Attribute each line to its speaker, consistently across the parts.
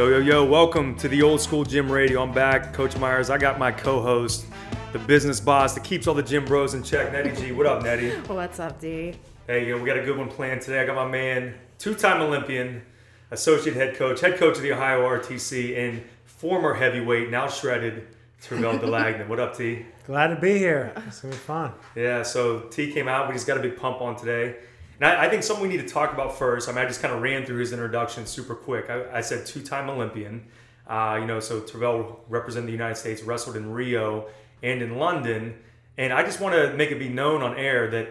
Speaker 1: Yo, yo, yo, welcome to the Old School Gym Radio. I'm back, Coach Myers. I got my co host, the business boss that keeps all the gym bros in check, Nettie G. What up, Nettie?
Speaker 2: What's up, D?
Speaker 1: Hey, yo, we got a good one planned today. I got my man, two time Olympian, associate head coach, head coach of the Ohio RTC, and former heavyweight, now shredded, Tervel Dlagnev. What up, T?
Speaker 3: Glad to be here. It's gonna be fun.
Speaker 1: Yeah, so T came out, but he's got a big pump on today. And I, I think something we need to talk about first. I mean, I just kind of ran through his introduction super quick. I, I said two-time Olympian. Uh, you know, so Tervel represented the United States, wrestled in Rio and in London. And I just want to make it be known on air that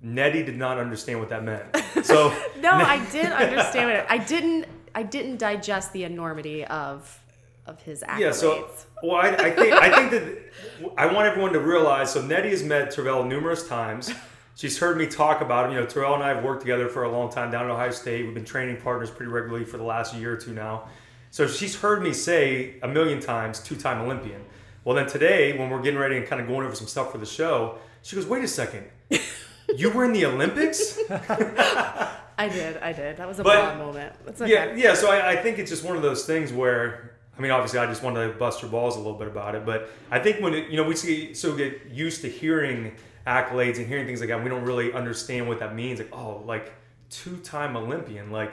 Speaker 1: Nettie did not understand what that meant. So
Speaker 2: No, I did understand it. I didn't. I didn't digest the enormity of of his accolades.
Speaker 1: Yeah, so well, I, I think I think that I want everyone to realize. So Nettie has met Tervel numerous times. She's heard me talk about him. You know, Tervel and I have worked together for a long time down at Ohio State. We've been training partners pretty regularly for the last year or two now. So she's heard me say a million times, two-time Olympian. Well, then today, when we're getting ready and kind of going over some stuff for the show, she goes, "Wait a second, you were in the Olympics?"
Speaker 2: I did. I did. That was a
Speaker 1: But-
Speaker 2: moment. That's okay.
Speaker 1: Yeah, yeah. So I, I think it's just one of those things where I mean, obviously, I just wanted to bust your balls a little bit about it, but I think when it, you know we see so get used to hearing accolades and hearing things like that, we don't really understand what that means. Like, oh, like two-time Olympian, like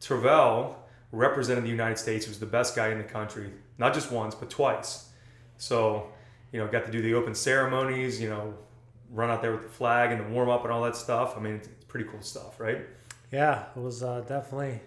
Speaker 1: Tervel represented the United States. He was the best guy in the country, not just once but twice. So, you know, got to do the open ceremonies. You know, run out there with the flag and the warm up and all that stuff. I mean, it's pretty cool stuff, right?
Speaker 3: Yeah, it was uh, definitely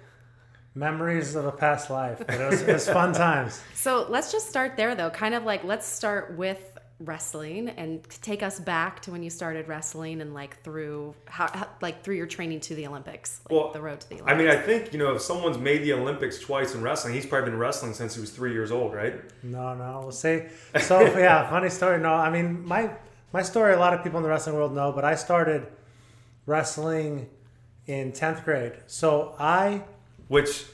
Speaker 3: memories of a past life, but it was, it was fun times.
Speaker 2: So let's just start there, though. Kind of like let's start with wrestling and take us back to when you started wrestling and like through how, how like through your training to the Olympics, like
Speaker 1: Well,
Speaker 2: the road to the Olympics.
Speaker 1: I mean, I think you know if someone's made the Olympics twice in wrestling, he's probably been wrestling since he was three years old, right?
Speaker 3: No, no, we'll say. So yeah, funny story. No, I mean my my story. A lot of people in the wrestling world know, but I started wrestling in tenth grade. So I
Speaker 1: Which,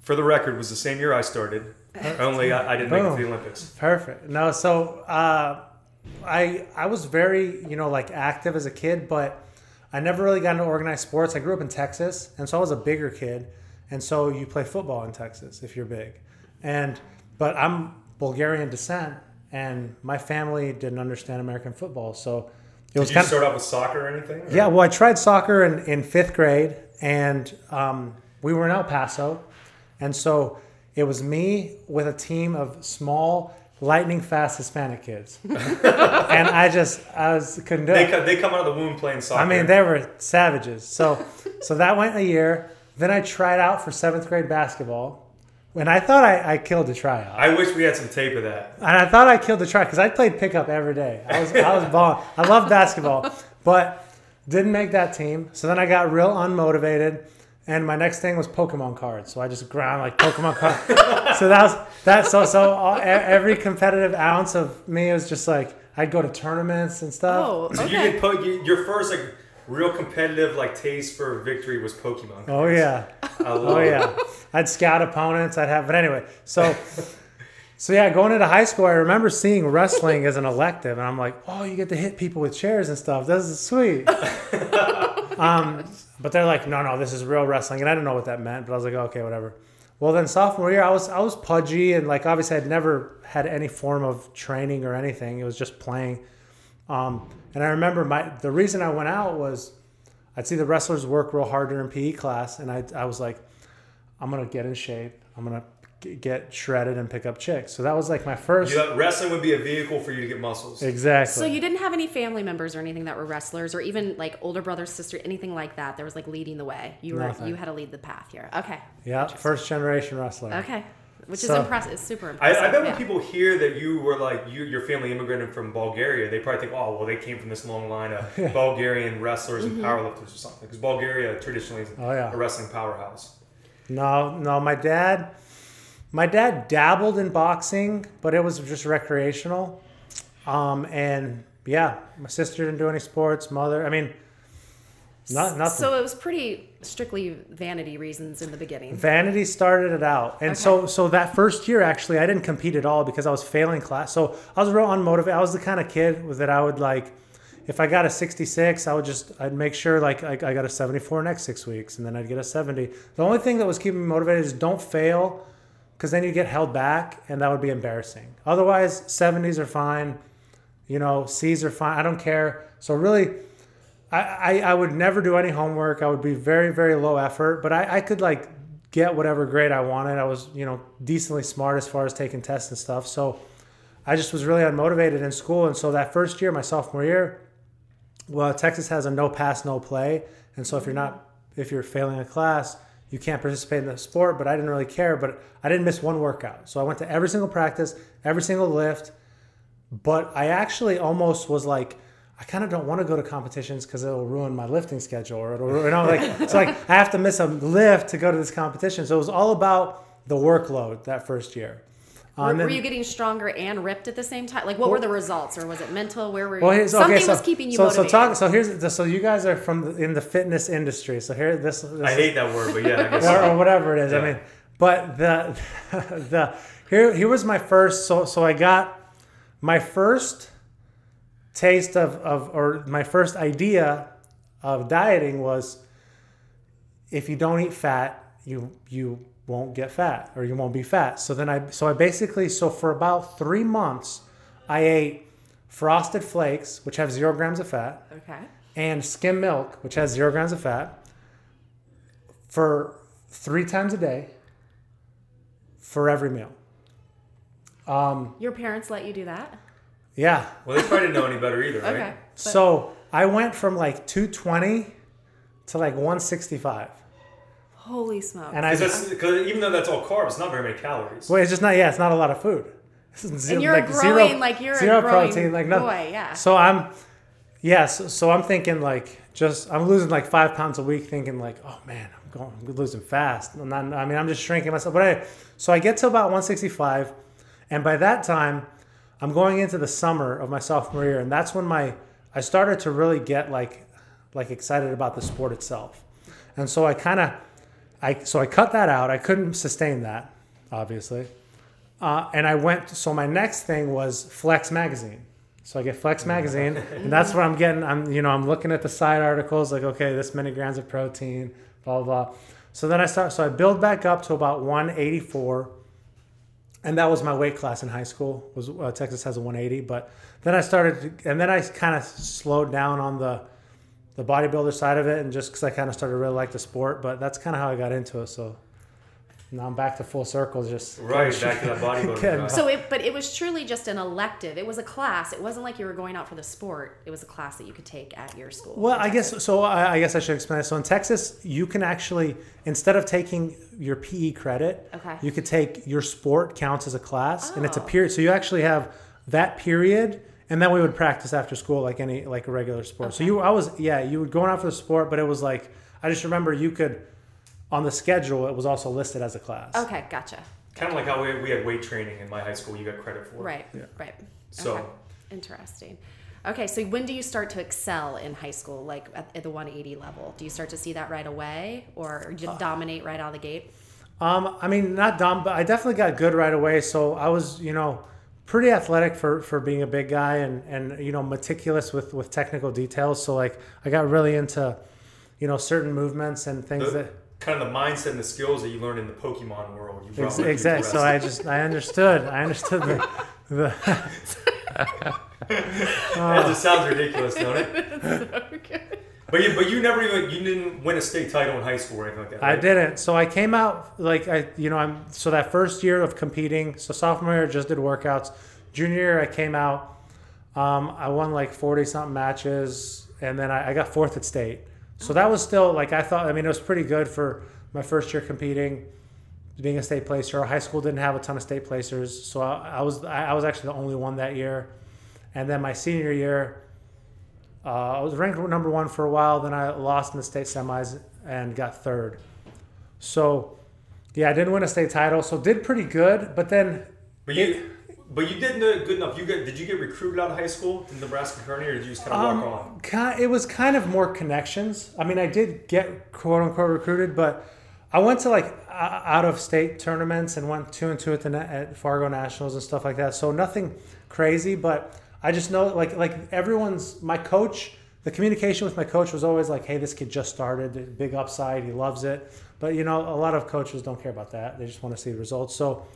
Speaker 1: for the record, was the same year I started. Only I, I didn't make it to the Olympics.
Speaker 3: Perfect. No, so uh, I I was very you know like active as a kid, but I never really got into organized sports. I grew up in Texas, and so I was a bigger kid, and so you play football in Texas if you're big, and but I'm Bulgarian descent, and my family didn't understand American football, so it was
Speaker 1: Did you
Speaker 3: kind of
Speaker 1: start off with soccer or anything? or-
Speaker 3: yeah, well, I tried soccer in, in fifth grade, and um, we were in El Paso, and so it was me with a team of small, lightning fast Hispanic kids, and I just I was couldn't do
Speaker 1: They,
Speaker 3: it.
Speaker 1: co- they come out of the womb playing soccer.
Speaker 3: I mean, they were savages. So so that went a year. Then I tried out for seventh grade basketball. And I thought I, I killed the tryout,
Speaker 1: I wish we had some tape of that.
Speaker 3: and I thought I killed the try because I played pickup every day. I was I was balling. I love basketball, but didn't make that team. So then I got real unmotivated, and my next thing was Pokemon cards. So I just ground like Pokemon cards. so that was that. So so all, every competitive ounce of me was just like I'd go to tournaments and stuff.
Speaker 2: oh,
Speaker 1: So you
Speaker 2: okay.
Speaker 1: get po- you, your first like real competitive like taste for victory was Pokemon.
Speaker 3: Oh yeah.
Speaker 1: I oh, love
Speaker 3: Oh
Speaker 1: it.
Speaker 3: yeah, I'd scout opponents. I'd have, but anyway, so so yeah, going into high school, I remember seeing wrestling as an elective, and I'm like, oh, you get to hit people with chairs and stuff. This is sweet. um, but they're like, no, no, this is real wrestling, and I don't know what that meant, but I was like, okay, whatever. Well, then sophomore year, I was I was pudgy and like obviously I'd never had any form of training or anything. It was just playing. Um, and I remember my the reason I went out was I'd see the wrestlers work real hard during PE class, and I, I was like, I'm gonna get in shape. I'm gonna get shredded and pick up chicks. So that was like my first.
Speaker 1: You wrestling would be a vehicle for you to get muscles.
Speaker 3: Exactly.
Speaker 2: So you didn't have any family members or anything that were wrestlers, or even like older brother, sister, anything like that. There was like leading the way. You were
Speaker 3: Nothing.
Speaker 2: you had to lead the path here. Okay.
Speaker 3: yeah, first generation wrestler.
Speaker 2: Okay. Which is impressive. It's super
Speaker 1: I,
Speaker 2: impressive.
Speaker 1: I bet when
Speaker 2: yeah.
Speaker 1: people hear that you were like you, your family immigrated from Bulgaria, they probably think, oh, well, they came from this long line of Bulgarian wrestlers and mm-hmm. powerlifters or something. Because Bulgaria traditionally is
Speaker 3: Oh, yeah.
Speaker 1: a wrestling powerhouse.
Speaker 3: No, no, my dad, my dad dabbled in boxing, but it was just recreational. Um, and yeah, my sister didn't do any sports. Mother, I mean, not nothing.
Speaker 2: So it was pretty strictly vanity reasons in the beginning.
Speaker 3: Vanity started it out, and so so that first year actually I didn't compete at all because I was failing class. So I was real unmotivated. I was the kind of kid that I would like, if I got a 66, I would just I'd make sure like I, I got a 74 next six weeks, and then I'd get a 70. The only thing that was keeping me motivated is don't fail because then you get held back, and that would be embarrassing. Otherwise, 70s are fine. You know, C's are fine. I don't care. So really, I, I, I would never do any homework. I would be very, very low effort, but I, I could like get whatever grade I wanted. I was, you know, decently smart as far as taking tests and stuff. So I just was really unmotivated in school. And so that first year, my sophomore year, well, Texas has a no pass, no play. And so if you're not, if you're failing a class, you can't participate in the sport. But I didn't really care. But I didn't miss one workout. So I went to every single practice, every single lift. But I actually almost was like, I kind of don't want to go to competitions because it'll ruin my lifting schedule, or it'll, you know, like it's like I have to miss a lift to go to this competition. So it was all about the workload that first year.
Speaker 2: Um, were, were, you getting stronger and ripped at the same time? Like, what well, were the results, or was it mental? Where were you? Well, Something okay, so, was keeping you
Speaker 3: so,
Speaker 2: motivated.
Speaker 3: So talk. So here's so you guys are from the, in the fitness industry. So here this. this
Speaker 1: I hate that word, but yeah,
Speaker 3: or, or, whatever it is. Yeah. I mean, but the the here here was my first. So so I got my first taste of, of or my first idea of dieting was if you don't eat fat, you you won't get fat or you won't be fat. So then I so I basically so for about three months I ate frosted flakes, which have zero grams of fat.
Speaker 2: Okay.
Speaker 3: And skim milk, which has zero grams of fat, for three times a day for every meal.
Speaker 2: Um, Your parents let you do that?
Speaker 3: Yeah.
Speaker 1: Well, they probably didn't know any better either, right? Okay.
Speaker 3: So I went from like 220 to like 165.
Speaker 2: Holy smokes!
Speaker 1: And I just because even though that's all carbs, it's not very many calories.
Speaker 3: Well, it's just not. Yeah, it's not a lot of food.
Speaker 2: Zero, and you're like growing zero, like you're zero protein, like no. Boy, yeah.
Speaker 3: So I'm, yes. Yeah, so, so, I'm thinking like just I'm losing like five pounds a week, thinking like, oh man, I'm going, I'm losing fast. I'm not, I mean, I'm just shrinking myself. But I, so I get to about 165, and by that time, I'm going into the summer of my sophomore year, and that's when my I started to really get like like excited about the sport itself. And so I kind of I so I cut that out. I couldn't sustain that, obviously. Uh, and I went. So my next thing was Flex magazine. So I get Flex magazine, and that's what I'm getting. I'm you know I'm looking at the side articles like okay, this many grams of protein, blah blah. blah. So then I start. So I build back up to about 184 and that was my weight class in high school. Was uh, Texas has a 180, but then I started, to, and then I kind of slowed down on the the bodybuilder side of it, and just because I kind of started to really like the sport. But that's kind of how I got into it. So now I'm back to full circle. Just
Speaker 1: right back to that bodybuilding.
Speaker 2: so it, but it was truly just an elective. It was a class. It wasn't like you were going out for the sport. It was a class that you could take at your school.
Speaker 3: Well, I guess so. I, I guess I should explain. So in Texas, you can actually instead of taking your PE credit,
Speaker 2: okay.
Speaker 3: you could take your sport counts as a class, oh. and it's a oh. period. So you actually have that period and then we would practice after school like any like a regular sport. Okay. So you I was yeah, you would going out for the sport, but it was like I just remember you could on the schedule, it was also listed as a class.
Speaker 2: Okay, gotcha.
Speaker 1: Kind of like how we, we had weight training in my high school, you got credit for.
Speaker 2: Right, yeah. right.
Speaker 1: So
Speaker 2: okay. interesting. Okay, so when do you start to excel in high school, like at, at the 180 level? Do you start to see that right away, or you uh, dominate right out of the gate?
Speaker 3: Um, I mean, not dumb, but I definitely got good right away. So I was, you know, pretty athletic for for being a big guy, and and you know, meticulous with with technical details. So like, I got really into, you know, certain movements and things the, that
Speaker 1: kind of the mindset and the skills that you learned in the Pokemon world.
Speaker 3: You exactly. So I just I understood. I understood the. the
Speaker 1: that just sounds ridiculous, don't it? so but you, but you never even you didn't win a state title in high school or anything like that. Right?
Speaker 3: I didn't. So I came out like I you know I'm so that first year of competing. So sophomore year I just did workouts. Junior year I came out. Um, I won like forty something matches, and then I, I got fourth at state. So that was still like I thought. I mean, it was pretty good for my first year competing, being a state placer. Our high school didn't have a ton of state placers, so I, I was I was actually the only one that year. And then my senior year, uh, I was ranked number one for a while. Then I lost in the state semis and got third. So yeah, I didn't win a state title, so did pretty good. But then,
Speaker 1: but you. It, but you did good enough. You get did you get recruited out of high school in Nebraska Kearney, or did you just kind of um, walk
Speaker 3: on? It was kind of more connections. I mean, I did get quote unquote recruited, but I went to like out of state tournaments and went two and two at the at Fargo Nationals and stuff like that. So nothing crazy, but I just know like like everyone's my coach. the communication with my coach was always like, "Hey, this kid just started, big upside, he loves it." But you know, a lot of coaches don't care about that; they just want to see the results. So,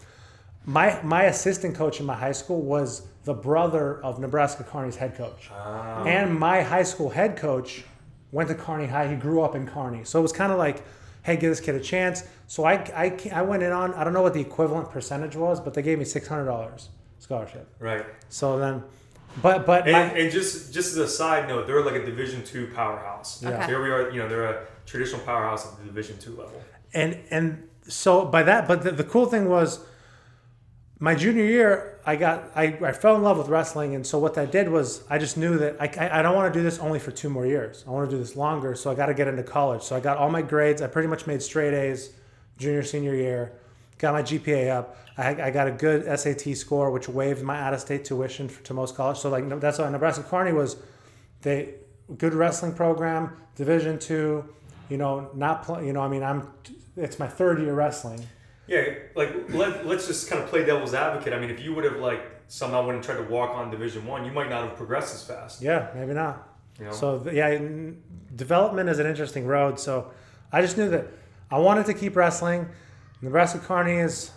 Speaker 3: my my assistant coach in my high school was the brother of Nebraska Kearney's head coach,
Speaker 1: Ah.
Speaker 3: and my high school head coach went to Kearney High. He grew up in Kearney, so it was kind of like, "Hey, give this kid a chance." So I I, I went in on I don't know what the equivalent percentage was, but they gave me six hundred dollars scholarship.
Speaker 1: Right.
Speaker 3: So then, but but
Speaker 1: And,
Speaker 3: my,
Speaker 1: and just just as a side note, they're like a Division two powerhouse.
Speaker 2: Okay.
Speaker 1: Here we are. You know, they're a traditional powerhouse at the Division two level.
Speaker 3: and and so by that but the, the cool thing was my junior year i got I, I fell in love with wrestling and so what that did was i just knew that i, I, I don't want to do this only for two more years i want to do this longer so i got to get into college so i got all my grades i pretty much made straight a's junior senior year got my gpa up i, I got a good sat score which waived my out-of-state tuition for, to most college so like no- that's why nebraska kearney was they good wrestling program division two you know not play, you know i mean i'm it's my third year wrestling
Speaker 1: Yeah, like let, let's just kind of play devil's advocate. I mean, if you would have like somehow went and tried to walk on Division One, you might not have progressed as fast.
Speaker 3: yeah maybe not
Speaker 1: You know?
Speaker 3: so yeah development is an interesting road so i just knew that i wanted to keep wrestling nebraska kearney is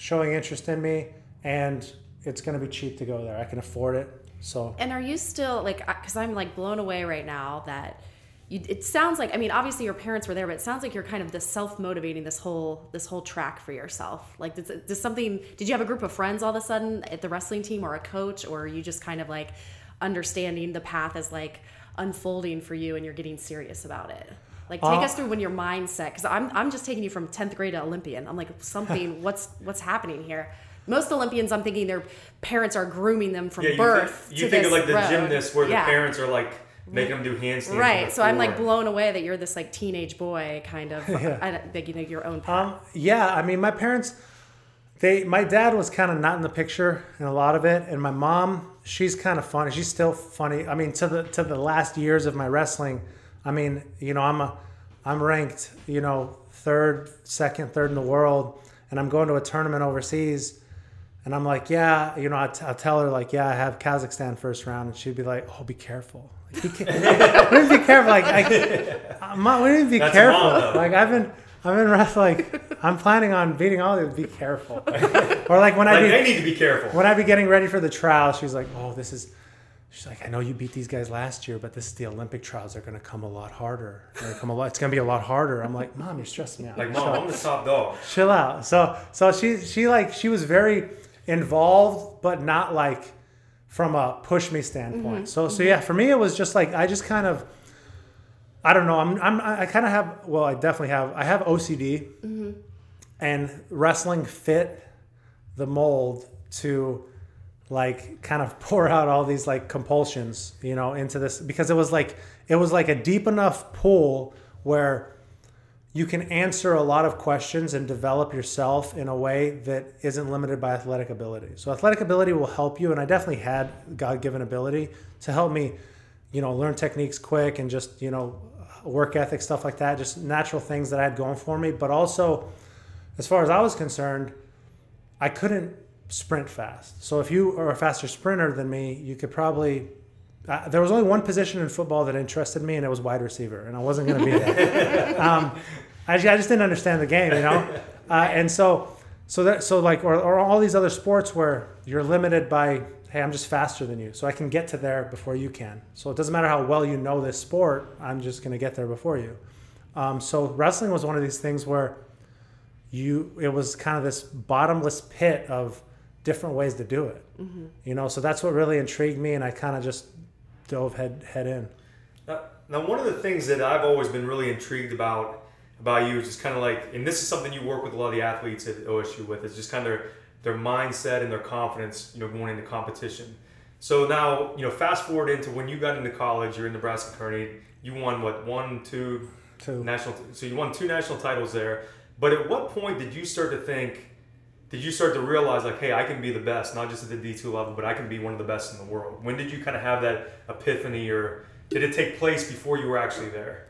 Speaker 3: showing interest in me and it's going to be cheap to go there i can afford it so
Speaker 2: And are you still like? Because I'm like blown away right now that you. It sounds like I mean, obviously your parents were there, but it sounds like you're kind of the self motivating this whole this whole track for yourself. Like, does, does something? Did you have a group of friends all of a sudden at the wrestling team, or a coach, or you just kind of like understanding the path as like unfolding for you, and you're getting serious about it? Like, take
Speaker 3: Uh,
Speaker 2: us through when your mindset. Because I'm I'm just taking you from 10th grade to Olympian. I'm like something. what's what's happening here? Most Olympians, I'm thinking their parents are grooming them from
Speaker 1: Yeah, you
Speaker 2: birth.
Speaker 1: think, you think of like the
Speaker 2: road.
Speaker 1: gymnasts where
Speaker 2: Yeah.
Speaker 1: the parents are like making them do handstands.
Speaker 2: Right. So I'm like blown away that you're this like teenage boy kind of I don't- like you know your own path.
Speaker 3: Um, yeah, I mean, my parents, they, my dad was kind of not in the picture in a lot of it, and my mom, she's kind of funny. She's still funny. I mean, to the to the last years of my wrestling, I mean, you know, I'm a, I'm ranked, you know, third, second, third in the world, and I'm going to a tournament overseas. And I'm like, yeah, you know, I t- I'll tell her like, yeah, I have Kazakhstan first round, and she'd be like, oh, be careful. Like, be, ca- what do you be careful? Like, I, do you mean be
Speaker 1: That's
Speaker 3: careful?
Speaker 1: though.
Speaker 3: like, I've been, I've been wrestling. Like, I'm planning on beating all of you. Be careful. or like when I be,
Speaker 1: they need to be careful.
Speaker 3: when I be getting ready for the trial, she's like, oh, this is. She's like, I know you beat these guys last year, but this is the Olympic trials. They're going to come a lot harder. They're gonna come a lot. It's going to be a lot harder. I'm like, Mom, you're stressing me out.
Speaker 1: Like
Speaker 3: Chill
Speaker 1: mom,
Speaker 3: out."
Speaker 1: I'm the top dog.
Speaker 3: chill out. So so she she like she was very involved, but not like from a push me standpoint. Mm-hmm. So so yeah, for me it was just like I just kind of I don't know. I'm I'm I kind of have well I definitely have I have OCD, mm-hmm. and wrestling fit the mold to like kind of pour out all these like compulsions you know into this because it was like it was like a deep enough pool where you can answer a lot of questions and develop yourself in a way that isn't limited by athletic ability. So athletic ability will help you, and I definitely had God-given ability to help me, you know, learn techniques quick and just you know, work ethic stuff like that. Just natural things that I had going for me. But also, as far as I was concerned, I couldn't sprint fast. So if you are a faster sprinter than me, you could probably. Uh, there was only one position in football that interested me, and it was wide receiver, and I wasn't going to be that. um, I, I just didn't understand the game, you know, uh, and so so that so like or, or all these other sports where you're limited by hey I'm just faster than you, so I can get to there before you can. So it doesn't matter how well you know this sport, I'm just going to get there before you. Um, so wrestling was one of these things where you it was kind of this bottomless pit of different ways to do it. Mm-hmm. You know, so that's what really intrigued me, and I kind of just dove head head in.
Speaker 1: Now, now, one of the things that I've always been really intrigued about about you is just kind of like, and this is something you work with a lot of the athletes at OSU with, is just kind of their, their mindset and their confidence, you know, going into competition. So now, you know, fast forward into when you got into college, you're in Nebraska Kearney, you won what one, two
Speaker 3: Two.
Speaker 1: national, so you won two national titles there. But at what point did you start to think? Did you start to realize like, hey, I can be the best, not just at the D two level, but I can be one of the best in the world? When did you kind of have that epiphany, or did it take place before you were actually there?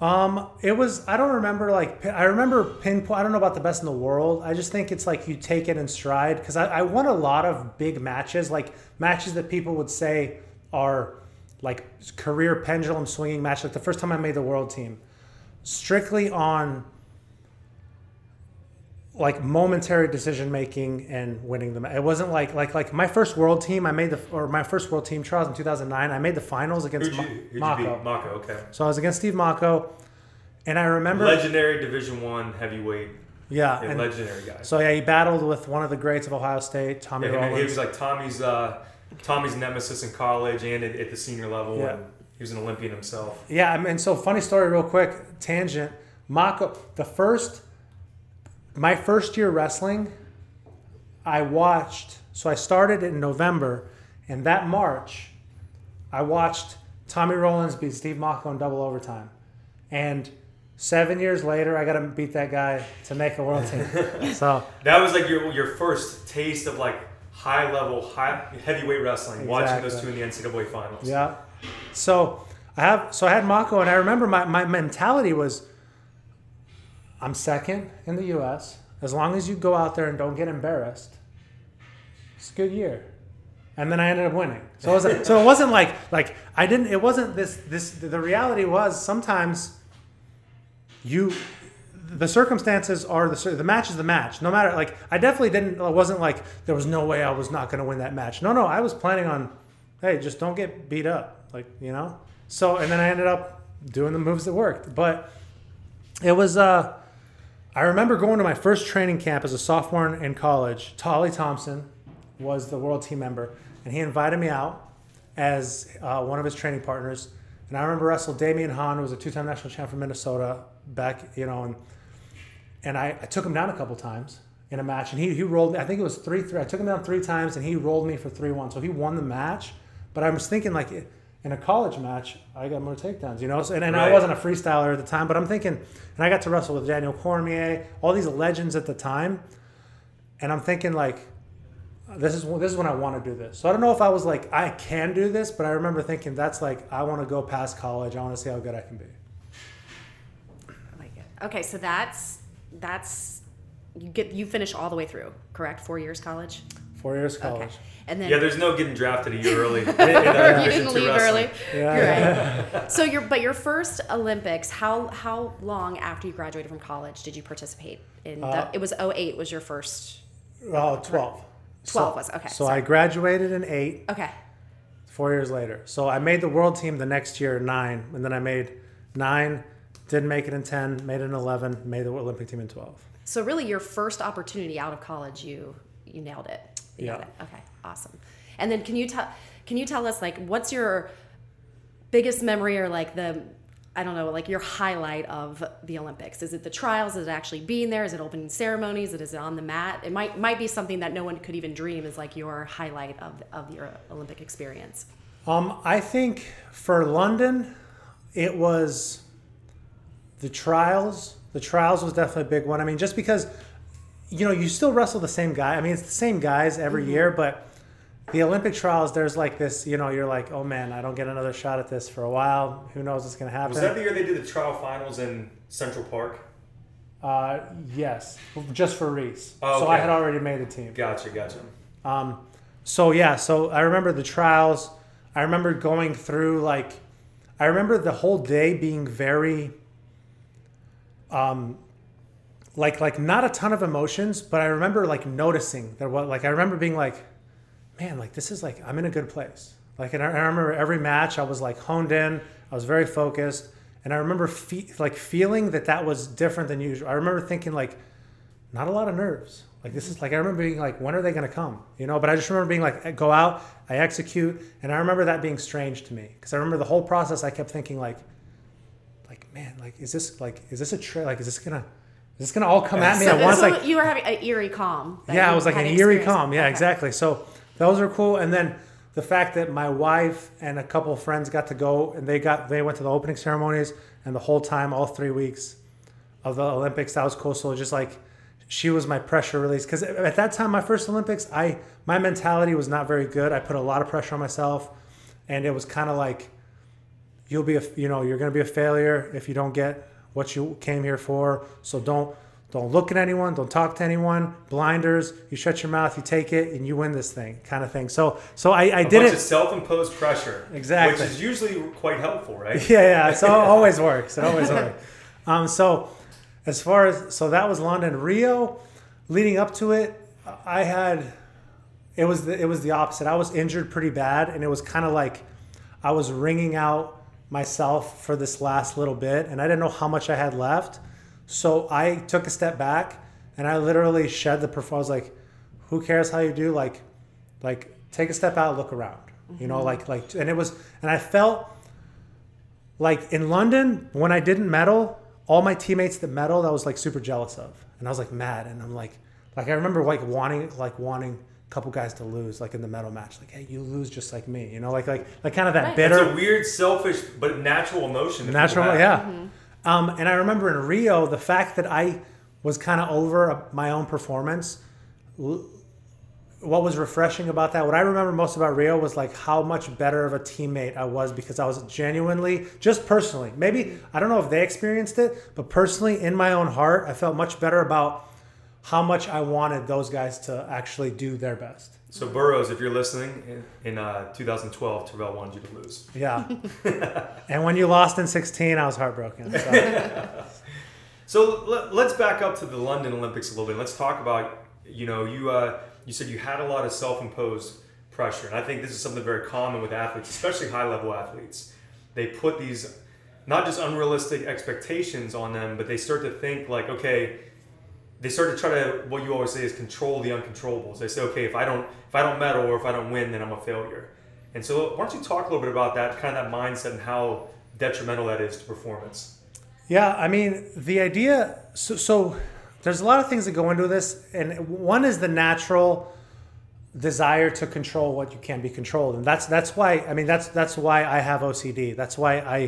Speaker 3: Um, it was I don't remember like I remember pinpoint. I don't know about the best in the world. I just think it's like you take it in stride because I, I won a lot of big matches, like matches that people would say are, like career pendulum swinging match. Like the first time I made the world team, strictly on like momentary decision making and winning the match. It wasn't like like like my first world team. I made the or my first world team trials in 2009. I made the finals against
Speaker 1: Who'd you,
Speaker 3: Ma-
Speaker 1: who'd Mocco. Mocco, okay.
Speaker 3: So I was against Steve Mocco, and I remember
Speaker 1: Legendary Division One heavyweight,
Speaker 3: yeah, and
Speaker 1: legendary guy.
Speaker 3: so yeah, he battled with one of the greats of Ohio State, Tommy
Speaker 1: Yeah, he was like Tommy's uh, Tommy's nemesis in college and at, at the senior level.
Speaker 3: Yeah.
Speaker 1: He was an Olympian himself.
Speaker 3: Yeah, I mean, so funny story, real quick, tangent. Mocco, the first, my first year wrestling, I watched. So I started in November, and that March, I watched Tommy Rowlands beat Steve Mocco in double overtime, and seven years later, I got to beat that guy to make a world team. so
Speaker 1: That was like your your first taste of like high level, high heavyweight wrestling. Watching those two in the NCAA finals.
Speaker 3: Yeah. So I have so I had Mocco and I remember my, my mentality was I'm second in the US. As long as you go out there and don't get embarrassed, it's a good year. And then I ended up winning. So it wasn't, so it wasn't like like I didn't it wasn't this this the reality was sometimes you the circumstances are the the match is the match. No matter like I definitely didn't it wasn't like there was no way I was not going to win that match. No, no, I was planning on hey, just don't get beat up, like, you know. So and then I ended up doing the moves that worked. But it was uh I remember going to my first training camp as a sophomore in college. Tolly Thompson was the world team member, and he invited me out as uh, one of his training partners. And I remember wrestled Damion Hahn, who was a two-time national champ from Minnesota, back, you know, and and I, I took him down a couple times in a match, and he, he rolled. I think it was three three. I took him down three times, and he rolled me for three one. So he won the match. But I was thinking like in a college match, I got more takedowns, you know. So, and, and I wasn't a freestyler at the time, but I'm thinking, and I got to wrestle with Daniel Cormier, all these legends at the time, and I'm thinking like. This is this is when I want to do this. So I don't know if I was like I can do this, but I remember thinking that's like I want to go past college. I want to see how good I can be.
Speaker 2: I like it. Okay, so that's that's you get you finish all the way through, correct? Four years college.
Speaker 3: Four years college.
Speaker 2: Okay, and then
Speaker 1: Yeah, there's no getting drafted a year early. in- in
Speaker 2: you didn't leave
Speaker 1: wrestling.
Speaker 2: early.
Speaker 3: Yeah.
Speaker 2: You're right. So your but your first Olympics, how how long after you graduated from college did you participate in?
Speaker 3: Uh,
Speaker 2: the, it was 08 was your first.
Speaker 3: Oh, 12.
Speaker 2: 12
Speaker 3: so,
Speaker 2: was- okay,
Speaker 3: So
Speaker 2: sorry.
Speaker 3: I graduated in eight,
Speaker 2: Okay.
Speaker 3: four years later. So I made the world team the next year, nine, and then I made nine, didn't make it in 10, made it in 11, made the Olympic team in 12.
Speaker 2: So really, your first opportunity out of college, you you nailed it. You
Speaker 3: Yeah.
Speaker 2: nailed it. Okay, awesome. And then can you tell can you tell us like what's your biggest memory or like the I don't know like your highlight of the Olympics? Is it the trials? Is it actually being there? Is it opening ceremonies? Is it on the mat? It might might be something that no one could even dream is like your highlight of of your Olympic experience.
Speaker 3: Um, I think for London, it was the trials. The trials was definitely a big one. I mean, just because, you know, you still wrestle the same guy. I mean, it's the same guys every year, but the Olympic trials, there's like this, you know, you're like, oh man, I don't get another shot at this for a while. Who knows what's going to happen?
Speaker 1: Was that the year they did the trial finals in Central Park?
Speaker 3: Uh, yes, just for Reese.
Speaker 1: Oh,
Speaker 3: So I had already made the team.
Speaker 1: Gotcha, gotcha.
Speaker 3: Um, so yeah, so I remember the trials. I remember going through like, I remember the whole day being very, um, like like not a ton of emotions, but I remember like noticing there was like I remember being like, man, like this is like I'm in a good place. Like and I I remember every match I was like honed in. I was very focused, and I remember fe- like feeling that that was different than usual. I remember thinking like, not a lot of nerves. Like this is like I remember being like, when are they going to come? You know. But I just remember being like, go out, I execute, and I remember that being strange to me because I remember the whole process. I kept thinking like, like man, like is this like is this a trick? Like is this gonna is this gonna all come at me
Speaker 2: So,
Speaker 3: at once? Like
Speaker 2: you were having an eerie calm.
Speaker 3: yeah, it was like an eerie calm. Yeah,
Speaker 2: Okay.
Speaker 3: exactly. So those are cool. And then the fact that my wife and a couple of friends got to go and they got they went to the opening ceremonies and the whole time, all three weeks of the Olympics, that was cool. So just like she was my pressure release because at that time, my first Olympics, I my mentality was not very good. I put a lot of pressure on myself, and it was kind of like you'll be a you know you're going to be a failure if you don't get what you came here for. So don't don't look at anyone, don't talk to anyone, blinders, you shut your mouth, you take it, and you win this thing, kind of thing. So, so I, did
Speaker 1: bunch
Speaker 3: it.
Speaker 1: of self-imposed pressure,
Speaker 3: Exactly.
Speaker 1: which is usually quite helpful, right?
Speaker 3: yeah, yeah. So it always works. It always works. Um, so as far as so that was London, Rio. Leading up to it, I had it was the, it was the opposite. I was injured pretty bad, and it was kind of like I was wringing out myself for this last little bit, and I didn't know how much I had left. So I took a step back, and I literally shed the performance. I was like, "Who cares how you do? Like, like take a step out, look around. You know, like like." And it was, and I felt like in London when I didn't medal, all my teammates that medaled, I was like super jealous of, and I was like mad, and I'm like, like I remember like wanting like wanting a couple guys to lose, like in the medal match, like hey, you lose just like me, you know, like like like kind of that
Speaker 2: Right.
Speaker 1: It's a weird, selfish, but natural emotion. that
Speaker 3: natural,
Speaker 1: people have.
Speaker 3: Mm-hmm. Um, and I remember in Rio, the fact that I was kind of over my own performance. What was refreshing about that, what I remember most about Rio was like how much better of a teammate I was because I was genuinely, just personally, maybe, I don't know if they experienced it, but personally in my own heart, I felt much better about how much I wanted those guys to actually do their best.
Speaker 1: So Burroughs, if you're listening, in, uh, 2012, Tervel wanted you to lose.
Speaker 3: Yeah. and when you lost in 16, I was heartbroken. So.
Speaker 1: So let, let's back up to the London Olympics a little bit. Let's talk about you know you uh, you said you had a lot of self-imposed pressure, and I think this is something very common with athletes, especially high-level athletes. They put these not just unrealistic expectations on them, but they start to think like, okay, they start to try to what you always say is control the uncontrollables. They say, okay, if I don't if I don't medal or if I don't win, then I'm a failure. And so, why don't you talk a little bit about that kind of that mindset and how detrimental that is to performance?
Speaker 3: Yeah, I mean, the idea. So, so there's a lot of things that go into this, and one is the natural desire to control what you can be controlled, and that's that's why. I mean, that's that's why I have OCD. That's why I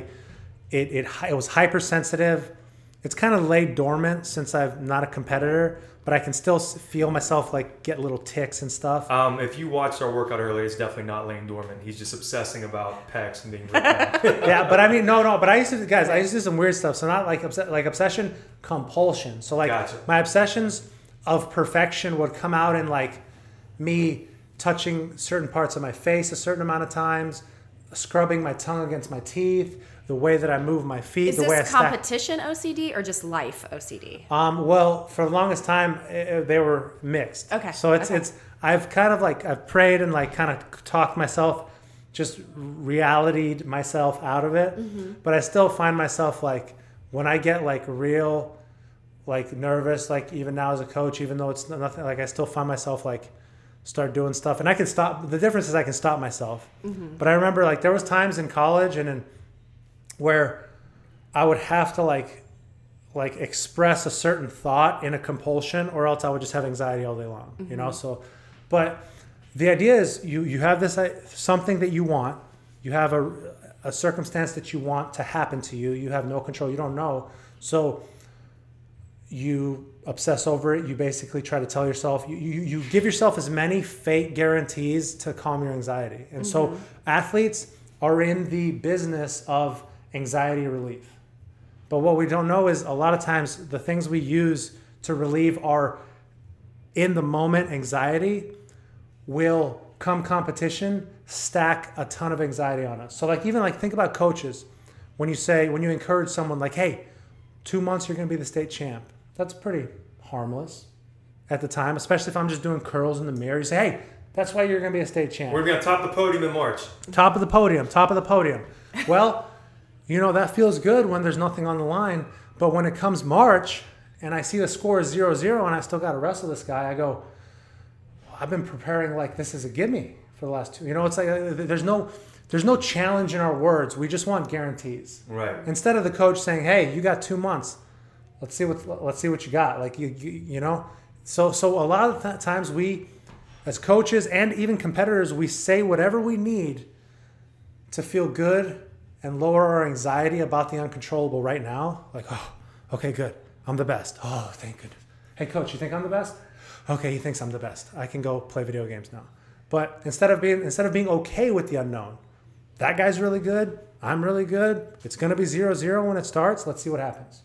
Speaker 3: it it, it was hypersensitive. It's kind of laid dormant since I'm not a competitor, but I can still feel myself like get little ticks and stuff.
Speaker 1: Um, if you watched our workout earlier, it's definitely not laying dormant. He's just obsessing about pecs and being
Speaker 3: yeah, but I mean, no, no. But I used to, guys, I used to do some weird stuff. So not like obs- like obsession, compulsion. So like
Speaker 1: Gotcha.
Speaker 3: my obsessions of perfection would come out in like me touching certain parts of my face a certain amount of times, scrubbing my tongue against my teeth, the way that I move my feet,
Speaker 2: Is
Speaker 3: the way I
Speaker 2: this
Speaker 3: stack.
Speaker 2: competition OCD or just life OCD?
Speaker 3: Um, well, for the longest time, eh, they were mixed.
Speaker 2: Okay,
Speaker 3: So it's
Speaker 2: okay.
Speaker 3: it's I've kind of like I've prayed and like kind of talked myself, just realityed myself out of it.
Speaker 2: Mm-hmm.
Speaker 3: But I still find myself like when I get like real, like nervous, like even now as a coach, even though it's nothing, like I still find myself like start doing stuff, and I can stop. The difference is I can stop myself.
Speaker 2: Mm-hmm.
Speaker 3: But I remember like there was times in college and in where I would have to like like express a certain thought in a compulsion or else I would just have anxiety all day long, you know? So but the idea is you you have this uh, something that you want, you have a a circumstance that you want to happen to you, you have no control, you don't know. So you obsess over it. You basically try to tell yourself you, you, you give yourself as many fake guarantees to calm your anxiety. And so athletes are in the business of anxiety relief but what we don't know is a lot of times the things we use to relieve our in the moment anxiety will come competition stack a ton of anxiety on us so like even like think about coaches when you say when you encourage someone like hey two months you're going to be the state champ. That's pretty harmless at the time, especially if I'm just doing curls in the mirror. You say, hey, that's why you're going to be a state champ.
Speaker 1: We're gonna top the podium in March.
Speaker 3: top of the podium, top of the podium. Well, you know, that feels good when there's nothing on the line. But when it comes March and I see the score is 0 0 and I still got to wrestle this guy, I go, I've been preparing like this is a gimme for the last two. You know, it's like uh, there's no. There's no challenge in our words. We just want guarantees.
Speaker 1: Right.
Speaker 3: Instead of the coach saying, "Hey, you got two months. Let's see what let's see what you got." Like you, you, you know. So so a lot of th- times we, as coaches and even competitors, we say whatever we need to feel good and lower our anxiety about the uncontrollable right now. Like, oh, okay, good. I'm the best. Oh, thank goodness. Hey, coach, you think I'm the best? Okay, he thinks I'm the best. I can go play video games now. But instead of being instead of being okay with the unknown, that guy's really good. I'm really good. It's to be zero zero when it starts. Let's see what happens.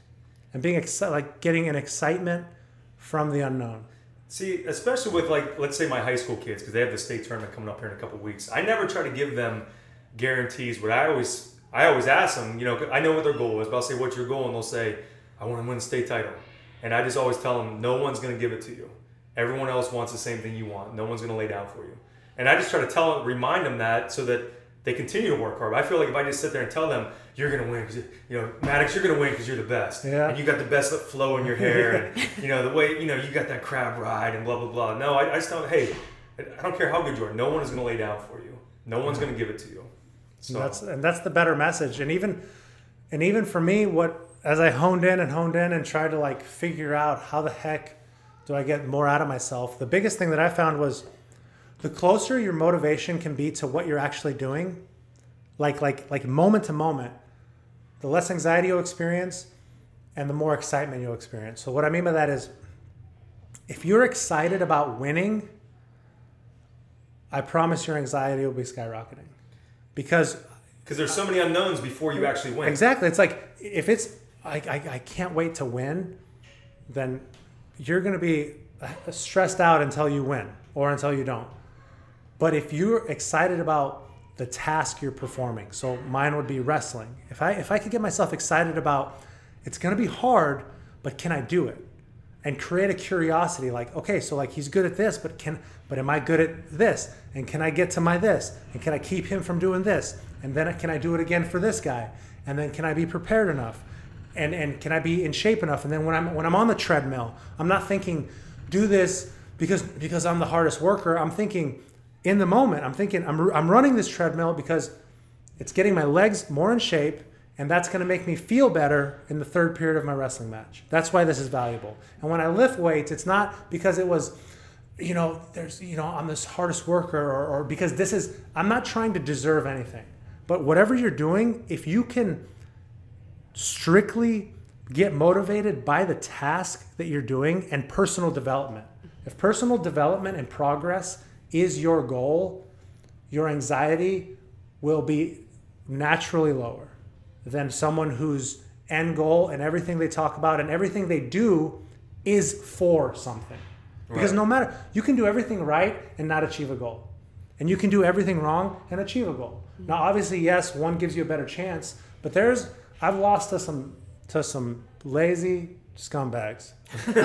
Speaker 3: and being exci- like getting an excitement from the unknown.
Speaker 1: See, especially with like, let's say my high school kids, because they have the state tournament coming up here in a couple weeks. I never try to give them guarantees, but I always, I always ask them. You know, I know what their goal is, but I'll say, "What's your goal?" And they'll say, "I want to win a state title." And I just always tell them, "No one's going to give it to you. Everyone else wants the same thing you want. No one's going to lay down for you." And I just try to tell them, remind them that, so that they continue to work hard. I feel like if I just sit there and tell them, "You're going to win," because you know, Maddox, you're going to win because you're the best,
Speaker 3: Yeah.
Speaker 1: and you got the best flow in your hair, and you know the way you know you got that crab ride and blah blah blah. No, I, I just don't. Hey, I don't care how good you are. No one is going to lay down for you. No one's going to give it to you. So
Speaker 3: And that's and that's the better message. And even and even for me, what as I honed in and honed in and tried to like figure out how the heck do I get more out of myself, the biggest thing that I found was the closer your motivation can be to what you're actually doing, like like like moment to moment, the less anxiety you'll experience and the more excitement you'll experience. So what I mean by that is if you're excited about winning, I promise your anxiety will be skyrocketing. Because
Speaker 1: because there's so many unknowns before you actually win.
Speaker 3: Exactly. It's like if it's I, I, I can't wait to win, then you're going to be uh, stressed out until you win or until you don't. But if you're excited about the task you're performing, so mine would be wrestling. If I if I could get myself excited about it's going to be hard, but can I do it? And create a curiosity like, okay, so like he's good at this, but can but am I good at this? And can I get to my this? And can I keep him from doing this? And then can I do it again for this guy? And then can I be prepared enough? And and can I be in shape enough? And then when I'm when I'm on the treadmill, I'm not thinking do this because because I'm the hardest worker. I'm thinking in the moment. I'm thinking I'm I'm running this treadmill because it's getting my legs more in shape and that's going to make me feel better in the third period of my wrestling match. That's why this is valuable. And when I lift weights, it's not because it was you know, there's, you know, I'm this hardest worker or, or because this is, I'm not trying to deserve anything. But whatever you're doing, if you can strictly get motivated by the task that you're doing and personal development, if personal development and progress is your goal, your anxiety will be naturally lower than someone whose end goal and everything they talk about and everything they do is for something. Because
Speaker 1: Right.
Speaker 3: no matter, you can do everything right and not achieve a goal. And you can do everything wrong and achieve a goal. Now, obviously, yes, one gives you a better chance, but there's, I've lost to some, to some lazy scumbags.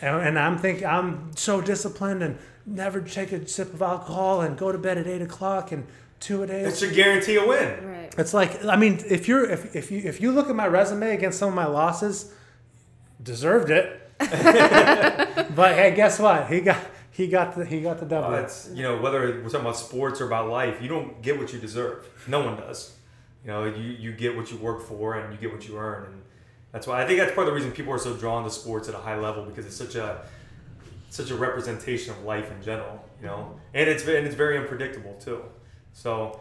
Speaker 3: and, and I'm thinking, I'm so disciplined and never take a sip of alcohol and go to bed at eight o'clock and two a day.
Speaker 1: That should guarantee a win.
Speaker 2: Right.
Speaker 3: It's like I mean, if you're if, if you if you look at my resume against some of my losses, deserved it. but hey, guess what? He got he got the he got the
Speaker 1: Uh, it's you know whether we're talking about sports or about life, you don't get what you deserve. No one does. You know, you you get what you work for and you get what you earn, and that's why I think that's part of the reason people are so drawn to sports at a high level because it's such a such a representation of life in general. You know, and it's and it's very unpredictable too. So.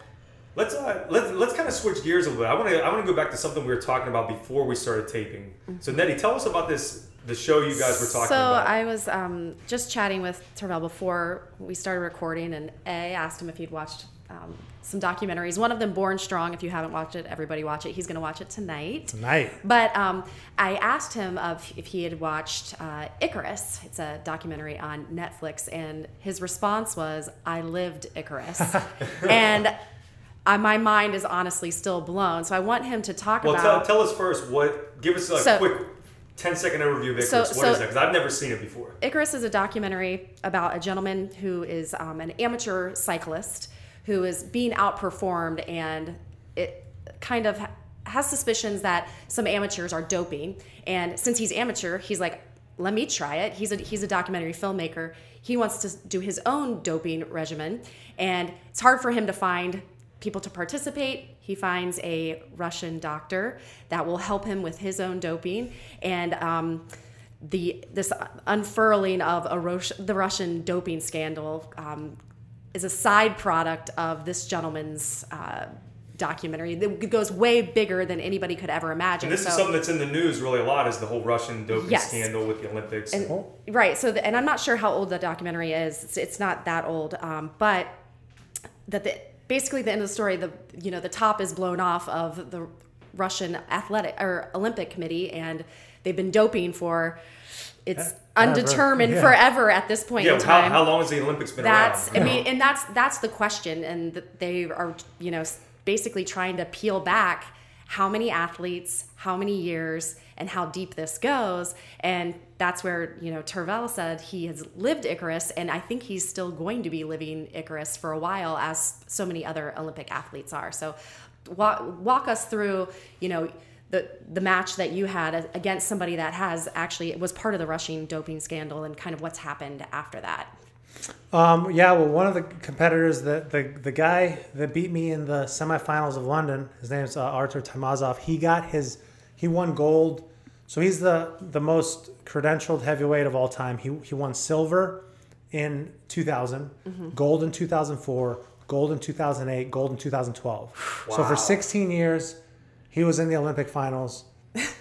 Speaker 1: Let's uh, let's let's kind of switch gears a little bit. I want to I want to go back to something we were talking about before we started taping. So Nettie, tell us about this the show you guys were talking
Speaker 2: so
Speaker 1: about.
Speaker 2: I was um, just chatting with Tervel before we started recording, and A asked him if he'd watched um, some documentaries. One of them, Born Strong. If you haven't watched it, everybody watch it. He's going to watch it tonight.
Speaker 3: Tonight.
Speaker 2: But um, I asked him of if he had watched uh, Icarus. It's a documentary on Netflix, and his response was, "I lived Icarus," and uh, my mind is honestly still blown. So I want him to talk
Speaker 1: Well,
Speaker 2: about.
Speaker 1: Well, tell, tell us first what. Give us a
Speaker 2: So-
Speaker 1: quick 10 second overview of Icarus.
Speaker 2: So-
Speaker 1: What is
Speaker 2: so-
Speaker 1: that? Because I've never seen it before.
Speaker 2: Icarus is a documentary about a gentleman who is um, an amateur cyclist who is being outperformed and it kind of has suspicions that some amateurs are doping. And since he's amateur, he's like, let me try it. He's a, he's a documentary filmmaker. He wants to do his own doping regimen. And it's hard for him to find people to participate. He finds a Russian doctor that will help him with his own doping. And um, the this unfurling of a Rus- the Russian doping scandal um, is a side product of this gentleman's uh, documentary. It goes way bigger than anybody could ever imagine.
Speaker 1: And this is something that's in the news really a lot is the whole Russian doping
Speaker 2: Yes.
Speaker 1: scandal with the Olympics.
Speaker 2: and, right. So, the, and I'm not sure how old the documentary is. It's, it's not that old, um, but that the basically the end of the story, the you know the top is blown off of the Russian athletic or Olympic committee, and they've been doping for it's
Speaker 3: Ever.
Speaker 2: undetermined
Speaker 3: Yeah.
Speaker 2: forever at this point
Speaker 1: Yeah,
Speaker 2: in
Speaker 1: how,
Speaker 2: time.
Speaker 1: how long has the Olympics been
Speaker 2: that's
Speaker 1: around?
Speaker 2: I mean, and that's that's the question, and they are you know basically trying to peel back how many athletes, how many years, and how deep this goes, and that's where you know Tervel said he has lived Icarus, and I think he's still going to be living Icarus for a while, as so many other Olympic athletes are. So, walk, walk us through, you know. The, the match that you had against somebody that has actually was part of the Russian doping scandal and kind of what's happened after that.
Speaker 3: Um, yeah, well, one of the competitors, the, the the guy that beat me in the semifinals of London, his name's uh, Artur Taymazov. He got his, he won gold. So he's the the most credentialed heavyweight of all time. He he won silver in 2000, gold in 2004, gold in 2008, gold in 2012. So for 16 years, he was in the Olympic finals,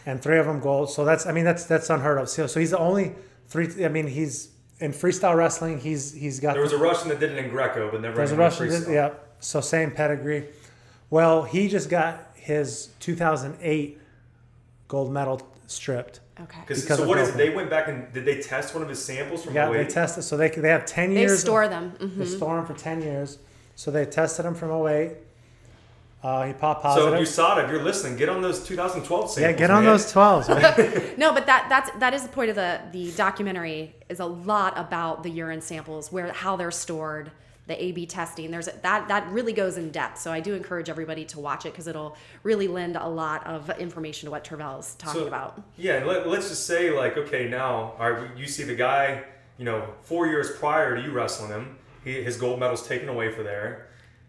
Speaker 3: and three of them gold. So that's I mean that's that's unheard of. So so he's the only three. I mean he's in freestyle wrestling. He's he's got
Speaker 1: there was a Russian that did it in Greco, but never
Speaker 3: there's a
Speaker 1: in
Speaker 3: Russian,
Speaker 1: freestyle.
Speaker 3: yeah. So same pedigree. Well, he just got his 2008 gold medal stripped.
Speaker 2: Okay.
Speaker 1: Because
Speaker 3: Because
Speaker 1: so what is it? They went back and did they test one of his samples from
Speaker 3: Yeah, they tested. So they they have 10
Speaker 2: They
Speaker 3: years.
Speaker 2: They store them. Mhm.
Speaker 3: They store him for 10 years. So they tested him from 08. Uh, he popped
Speaker 1: So
Speaker 3: positive.
Speaker 1: USADA, if you're listening, get on those 2012 samples.
Speaker 3: yeah, get on
Speaker 1: man.
Speaker 3: those 12s.
Speaker 2: No, but that that's that is the point of the the documentary is a lot about the urine samples, where how they're stored, the A/B testing. There's that that really goes in depth. So I do encourage everybody to watch it because it'll really lend a lot of information to what Tervel's talking
Speaker 1: So-
Speaker 2: about.
Speaker 1: Yeah, let, let's just say like, okay, now, all right, you see the guy, you know, four years prior to you wrestling him, he, his gold medal's taken away for there.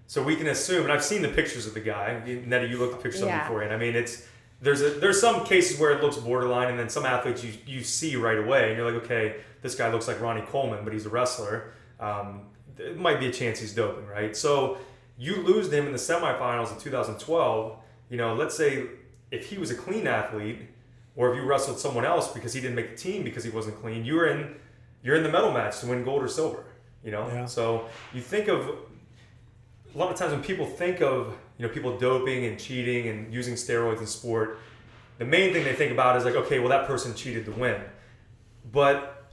Speaker 1: So we can assume, and I've seen the pictures of the guy. You- Nettie, you looked at the pictures of
Speaker 2: Yeah.
Speaker 1: him beforehand. I mean, it's there's a, there's some cases where it looks borderline, and then some athletes you you see right away, and you're like, okay, this guy looks like Ronnie Coleman, but he's a wrestler. Um, it might be a chance he's doping, right? So you lose to him in the semifinals in 2012. You know, let's say if he was a clean athlete, or if you wrestled someone else because he didn't make the team because he wasn't clean, you're in you're in the medal match to win gold or silver. You know,
Speaker 3: Yeah.
Speaker 1: so you think of a lot of times when people think of you know people doping and cheating and using steroids in sport, the main thing they think about is like, okay, well that person cheated to win. But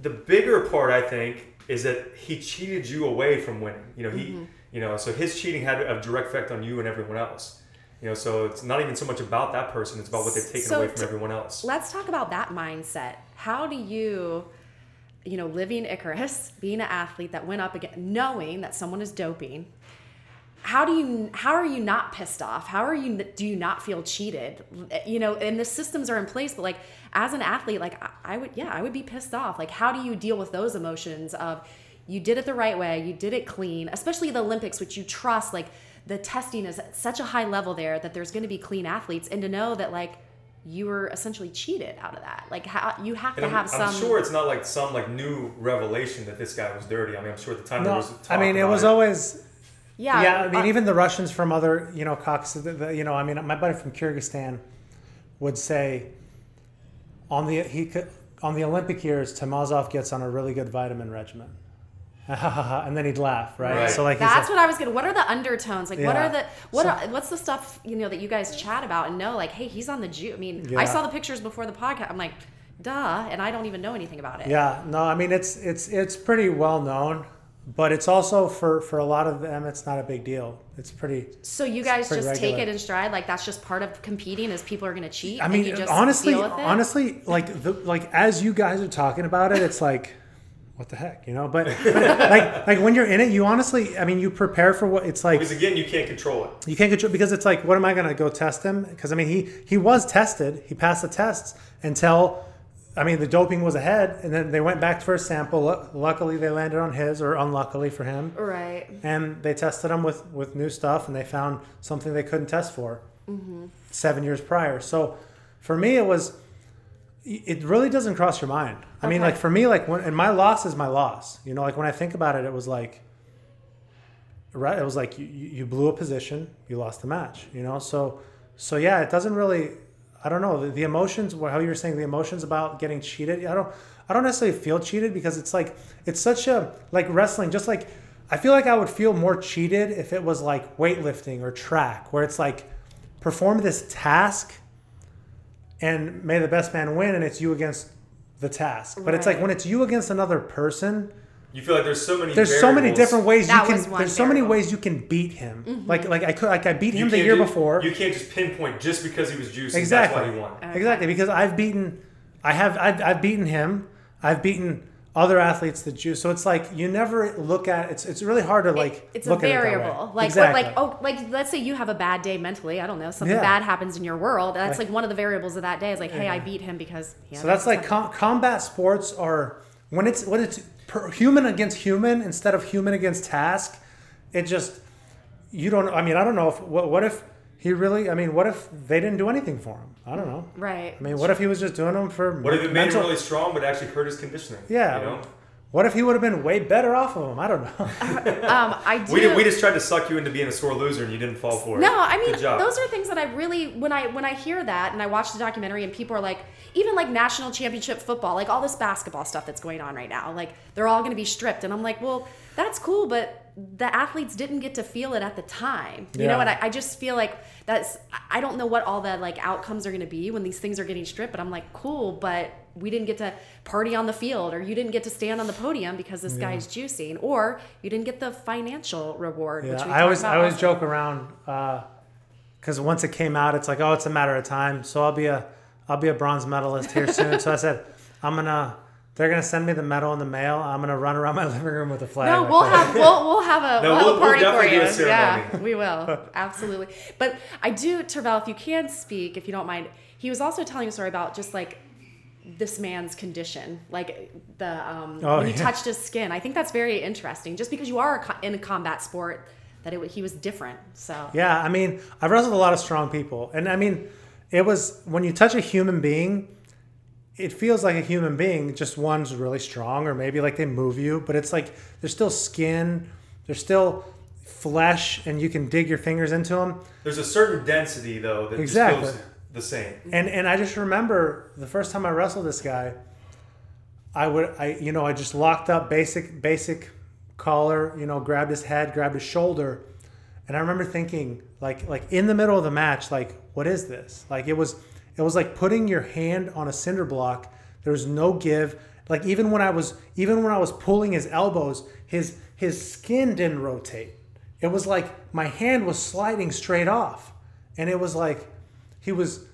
Speaker 1: the bigger part, I think, is that he cheated you away from winning. You know, he, mm-hmm. you know, so his cheating had a direct effect on you and everyone else. You know, so it's not even so much about that person; it's about what they've taken
Speaker 2: So
Speaker 1: away from
Speaker 2: to-
Speaker 1: everyone else.
Speaker 2: Let's talk about that mindset. How do you, you know, living Icarus, being an athlete that went up again, knowing that someone is doping, how do you how are you not pissed off how are you do you not feel cheated you know and the systems are in place but like as an athlete like I, I would yeah i would be pissed off like how do you deal with those emotions of you did it the right way you did it clean especially the olympics which you trust like the testing is at such a high level there that there's going to be clean athletes and to know that like you were essentially cheated out of that like how you have
Speaker 1: And
Speaker 2: to
Speaker 1: I'm,
Speaker 2: have some
Speaker 1: I'm sure it's not like some like new revelation that this guy was dirty. I mean, I'm sure at the time there
Speaker 3: no,
Speaker 1: was.
Speaker 3: I
Speaker 1: talk
Speaker 3: mean, it
Speaker 1: about
Speaker 3: was always
Speaker 2: yeah
Speaker 3: yeah, I mean,
Speaker 2: uh,
Speaker 3: even the Russians from other, you know, Caucasus, the, the, you know, I mean, my buddy from Kyrgyzstan would say on the he could, on the Olympic years, Taymazov gets on a really good vitamin regimen, and then he'd laugh, right?
Speaker 1: Right.
Speaker 3: So like,
Speaker 2: That's
Speaker 3: like,
Speaker 2: what I was gonna. What are the undertones? Like, what are the what?
Speaker 3: So-
Speaker 2: are, what's the stuff you know that you guys chat about and know? Like, hey, he's on the Jew. I mean, I saw the pictures before the podcast. I'm like, duh, and I don't even know anything about it.
Speaker 3: yeah, no, I mean, it's it's it's pretty well known, but it's also for for a lot of them, it's not a big deal. It's pretty.
Speaker 2: So you guys
Speaker 3: pretty
Speaker 2: just take it in stride. Like that's just part of competing. Is people are gonna cheat.
Speaker 3: I
Speaker 2: and
Speaker 3: mean,
Speaker 2: you just
Speaker 3: honestly,
Speaker 2: deal with it?
Speaker 3: honestly, like the like as you guys are talking about it, it's like, what the heck, you know? But, but like like when you're in it, you honestly, I mean, you prepare for what it's like.
Speaker 1: because again, you can't control it.
Speaker 3: You can't control because it's like, what am I going to go test him? Because I mean, he he was tested, he passed the tests until, I mean, the doping was ahead, and then they went back for a sample. Luckily, they landed on his, or unluckily for him,
Speaker 2: right.
Speaker 3: and they tested him with with new stuff, and they found something they couldn't test for mm-hmm. seven years prior. So, for me, it was. It really doesn't cross your mind. I mean, like for me, like when and my loss is my loss. You know, like when I think about it, it was like right it was like you, you you blew a position you lost the match you know so so yeah it doesn't really i don't know the, the emotions how you were saying the emotions about getting cheated i don't i don't necessarily feel cheated because it's like it's such a like wrestling just like i feel like i would feel more cheated if it was like weightlifting or track where it's like perform this task and may the best man win and it's you against the task. But it's like when it's you against another person,
Speaker 1: You feel like there's so many.
Speaker 3: there's so many different ways
Speaker 2: That
Speaker 3: you can
Speaker 2: one
Speaker 3: there's so many ways you can beat him. Mm-hmm. Like like I could like I beat
Speaker 1: You
Speaker 3: him the year
Speaker 1: ju-
Speaker 3: before.
Speaker 1: You can't just pinpoint just because he was juicing.
Speaker 3: Exactly.
Speaker 1: That's why he won.
Speaker 2: Okay.
Speaker 3: Exactly, because I've beaten, I have, I've, I've beaten him. I've beaten other athletes that juice. So it's like you never look at it's. It's really hard to like.
Speaker 2: It- it's
Speaker 3: look
Speaker 2: a
Speaker 3: at it that way.
Speaker 2: variable like
Speaker 3: exactly.
Speaker 2: like oh like let's say you have a bad day mentally i don't know something
Speaker 3: Yeah.
Speaker 2: bad happens in your world that's
Speaker 3: Like-
Speaker 2: like, one of the variables of that day is like hey i beat him because he
Speaker 3: So that's like com- combat sports are when it's when it's per, human against human instead of human against task. It just you don't. I mean, I don't know if what, what if he really. I mean, what if they didn't do anything for him? I don't know.
Speaker 2: right
Speaker 3: I mean, what if he was just doing them for
Speaker 1: What if it made
Speaker 3: mental?
Speaker 1: him really strong, but actually hurt his conditioning?
Speaker 3: Yeah.
Speaker 1: You know?
Speaker 3: What if he would have been way better off of him? I don't know.
Speaker 2: um i do
Speaker 1: We, did, we just tried to suck you into being a sore loser, and you didn't fall for it.
Speaker 2: No, I mean
Speaker 1: Good job.
Speaker 2: those are things that I really when I when I hear that and I watch the documentary and people are like even like national championship football, like all this basketball stuff that's going on right now, like they're all going to be stripped and I'm like, well, that's cool, but the athletes didn't get to feel it at the time. You know
Speaker 3: Yeah.
Speaker 2: what? I, I just feel like that's I don't know what all the like outcomes are going to be when these things are getting stripped, but I'm like, cool, but we didn't get to party on the field or you didn't get to stand on the podium because this guy's juicing or you didn't get the financial reward which
Speaker 3: Yeah,
Speaker 2: we
Speaker 3: I always
Speaker 2: talked
Speaker 3: I always joke around uh, because once it came out, it's like oh, it's a matter of time. So I'll be a I'll be a bronze medalist here soon. so I said I'm gonna they're gonna send me the medal in the mail. I'm gonna run around my living room with a flag.
Speaker 2: No,
Speaker 3: like
Speaker 2: we'll
Speaker 3: that.
Speaker 2: have we'll, we'll have a,
Speaker 1: No,
Speaker 2: we'll
Speaker 1: we'll-
Speaker 2: a
Speaker 1: we'll
Speaker 2: party for you.
Speaker 1: do a ceremony.
Speaker 2: Yeah, we will absolutely. But I do, Tervel, if you can speak, if you don't mind. He was also telling a story about just like this man's condition, like the um,
Speaker 3: Oh,
Speaker 2: when he
Speaker 3: yeah.
Speaker 2: touched his skin. I think that's very interesting. Just because you are a co- in a combat sport, that it, he was different. So
Speaker 3: Yeah, I mean, I've wrestled a lot of strong people, and I mean, it was when you touch a human being, it feels like a human being. Just one's really strong, or maybe like they move you, but it's like there's still skin, there's still flesh, and you can dig your fingers into them.
Speaker 1: There's a certain density though that
Speaker 3: Exactly.
Speaker 1: just feels the same.
Speaker 3: And and I just remember the first time I wrestled this guy, I would I you know I just locked up basic basic collar, you know, grabbed his head, grabbed his shoulder, and I remember thinking like like in the middle of the match, like what is this? Like it was it was like putting your hand on a cinder block. There was no give. Like even when I was even when I was pulling his elbows, his his skin didn't rotate. It was like my hand was sliding straight off, and it was like he was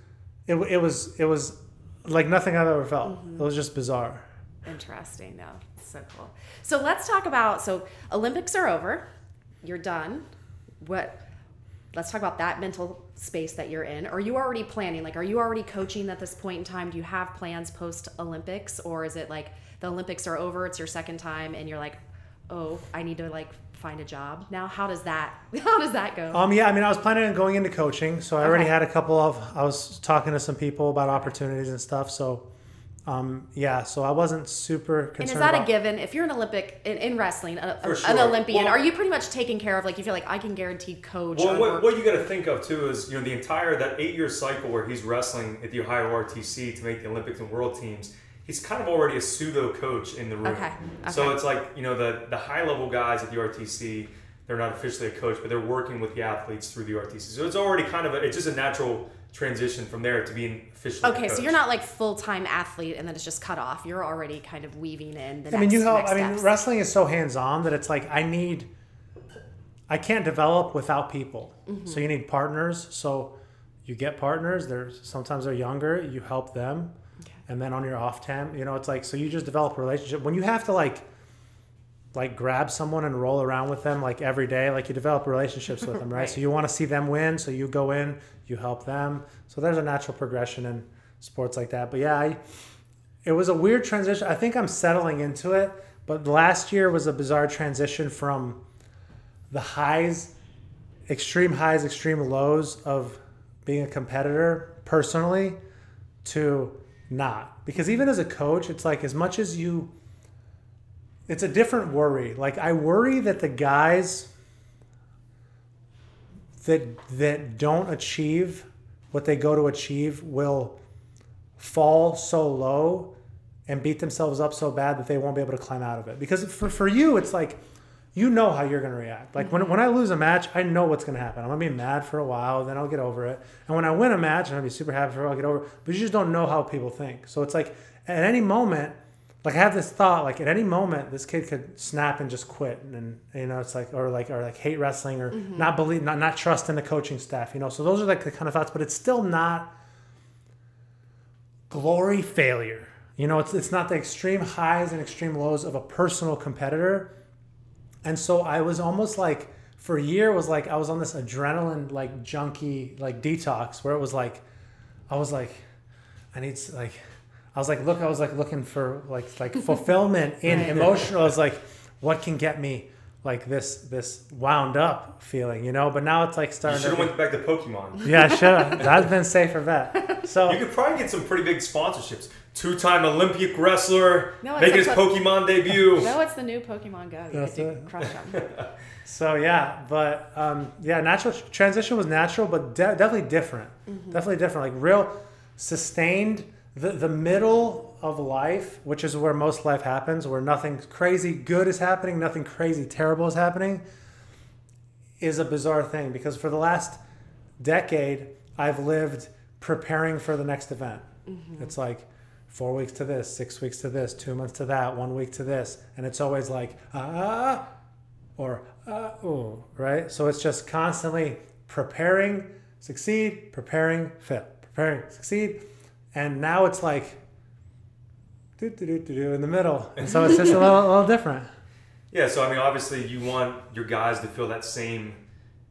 Speaker 3: it, it was it was like nothing I've ever felt. Mm-hmm. It was just bizarre.
Speaker 2: Interesting, no, so cool. So let's talk about so Olympics are over, you're done. What? Let's talk about that mental space that you're in. Are you already planning? Like, are you already coaching at this point in time? Do you have plans post Olympics, or is it like the Olympics are over, it's your second time, and you're like, oh, I need to like find a job now? How does that? How does that go?
Speaker 3: Um, yeah, I mean, I was planning on going into coaching, so I already had a couple of. I was talking to some people about opportunities and stuff. So, um, yeah, so I wasn't super
Speaker 2: and
Speaker 3: concerned.
Speaker 2: is that
Speaker 3: about,
Speaker 2: a given? If you're an Olympic in, in wrestling, a,
Speaker 1: For
Speaker 2: an. Olympian,
Speaker 1: Well-
Speaker 2: are you pretty much taken care of? Like, you feel like I can guarantee coach.
Speaker 1: Well, what, what you got to think of too is you know the entire that eight year cycle where he's wrestling at the Ohio RTC to make the Olympics and World teams. He's kind of already a pseudo coach in the room.
Speaker 2: Okay,
Speaker 1: So it's like you know the the high level guys at the RTC. They're not officially a coach, but they're working with the athletes through the RTC. So it's already kind of a, it's just a natural transition from there to being officially. a
Speaker 2: Okay, so you're not like full time athlete and then it's just cut off. You're already kind of weaving in the.
Speaker 3: I mean, you help. I mean,
Speaker 2: steps.
Speaker 3: wrestling is so hands on that it's like I need. I can't develop without people.
Speaker 2: Mm-hmm.
Speaker 3: So you need partners. So you get partners. They're sometimes they're younger. You help them, and then on your off time, you know, it's like so you just develop a relationship. When you have to like, like grab someone and roll around with them like every day, like you develop relationships with them, right?
Speaker 2: Right.
Speaker 3: So you want to see them win, so you go in, you help them. So there's a natural progression in sports like that. But yeah, I, it was a weird transition. I think I'm settling into it, but last year was a bizarre transition from the highs, extreme highs, extreme lows of being a competitor personally to not. Because even as a coach, it's like as much as you it's a different worry. Like I worry that the guys that that don't achieve what they go to achieve will fall so low and beat themselves up so bad that they won't be able to climb out of it. Because for, for you, it's like you know how you're going to react. Like when, mm-hmm. when I lose a match, I know what's going to happen. I'm going to be mad for a while, then I'll get over it. And when I win a match, I'm going to be super happy for a while, I'll get over it. But you just don't know how people think. So it's like at any moment, like I have this thought, like at any moment, this kid could snap and just quit, and you know, it's like or like or like hate wrestling or mm-hmm. not believe, not not trust in the coaching staff, you know. So those are like the kind of thoughts, but it's still not glory failure. You know, it's it's not the extreme highs and extreme lows of a personal competitor. And so I was almost like for a year was like I was on this adrenaline like junkie like detox where it was like I was like I need s- like I was like look I was like looking for like like fulfillment in emotional I was like what can get me like this this wound up feeling you know but now it's like
Speaker 1: You
Speaker 3: starting
Speaker 1: should have
Speaker 3: to
Speaker 1: went back to Pokemon.
Speaker 3: yeah sure that's been safer bet so
Speaker 1: You could probably get some pretty big sponsorships. Two-time Olympic wrestler
Speaker 2: No,
Speaker 1: making his
Speaker 2: po-
Speaker 1: Pokemon debut.
Speaker 2: No, it's the new Pokemon Go. You
Speaker 3: That's
Speaker 2: get to
Speaker 3: it.
Speaker 2: crush them.
Speaker 3: So yeah, but um, yeah, natural transition was natural, but de- definitely different. Definitely different. Like real sustained. The the middle of life, which is where most life happens, where nothing crazy good is happening, nothing crazy terrible is happening, is a bizarre thing because for the last decade I've lived preparing for the next event. It's like four weeks to this, six weeks to this, two months to that, one week to this, and it's always like ah or uh, oh, right? So it's just constantly preparing, succeed, preparing, fail, preparing, succeed, and now it's like do do do do in the middle, and so it's just a little, a little different.
Speaker 1: Yeah, so I mean, obviously, you want your guys to feel that same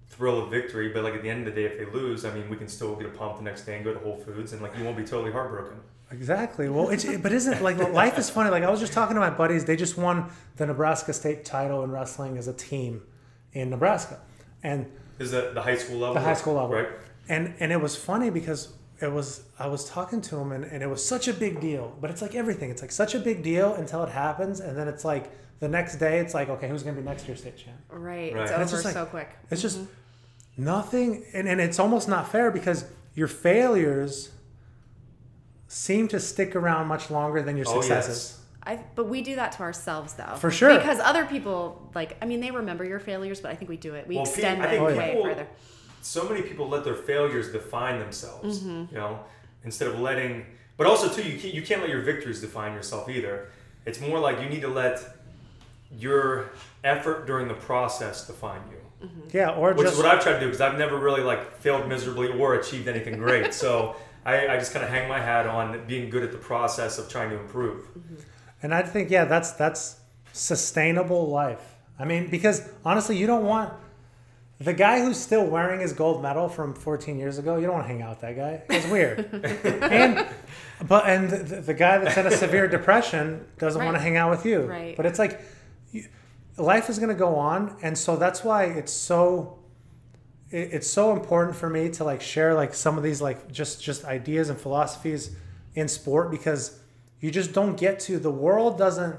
Speaker 1: thrill of victory, but like at the end of the day, if they lose, I mean, we can still get a pump the next day and go to Whole Foods, and like you won't be totally heartbroken.
Speaker 3: Exactly. Well, it's but isn't like life is funny. Like I was just talking to my buddies. They just won the Nebraska state title in wrestling as a team in Nebraska, and
Speaker 1: Is that the high school level?
Speaker 3: the high school level.
Speaker 1: right?
Speaker 3: And and it was funny because it was I was talking to him and, and it was such a big deal. But it's like everything. It's like such a big deal until it happens, and then it's like the next day. It's like okay, who's gonna be next year's state champ?
Speaker 2: Right.
Speaker 1: Right.
Speaker 2: It's
Speaker 1: And
Speaker 2: over
Speaker 3: it's just like-
Speaker 2: so quick.
Speaker 3: It's just mm-hmm. nothing, and, and it's almost not fair because your failures seem to stick around much longer than your
Speaker 1: Oh
Speaker 3: successes.
Speaker 1: yes.
Speaker 2: I, but we do that to ourselves though.
Speaker 3: For sure.
Speaker 2: Because other people like I mean they remember your failures, but I think we do it. We
Speaker 1: Well,
Speaker 2: extend
Speaker 1: pe- I
Speaker 2: it
Speaker 1: think oh,
Speaker 2: way
Speaker 1: people-
Speaker 2: further.
Speaker 1: So many people let their failures define themselves.
Speaker 2: Mm-hmm.
Speaker 1: You know, instead of letting, but also too, you can't, you can't let your victories define yourself either. It's more like you need to let your effort during the process define you.
Speaker 3: Yeah, or
Speaker 1: Which
Speaker 3: just
Speaker 1: is what I've tried to do because I've never really like failed miserably or achieved anything great. so I, I just kind of hang my hat on being good at the process of trying to improve.
Speaker 3: And I think yeah, that's that's sustainable life. I mean, because honestly, you don't want the guy who's still wearing his gold medal from 14 years ago. You don't want to hang out with that guy. It's weird. and but and the, the guy that's in a severe depression doesn't want to hang out with you.
Speaker 2: Right.
Speaker 3: But it's like you, life is going to go on, and so that's why it's so it, it's so important for me to like share like some of these like just just ideas and philosophies in sport because you just don't get to the world doesn't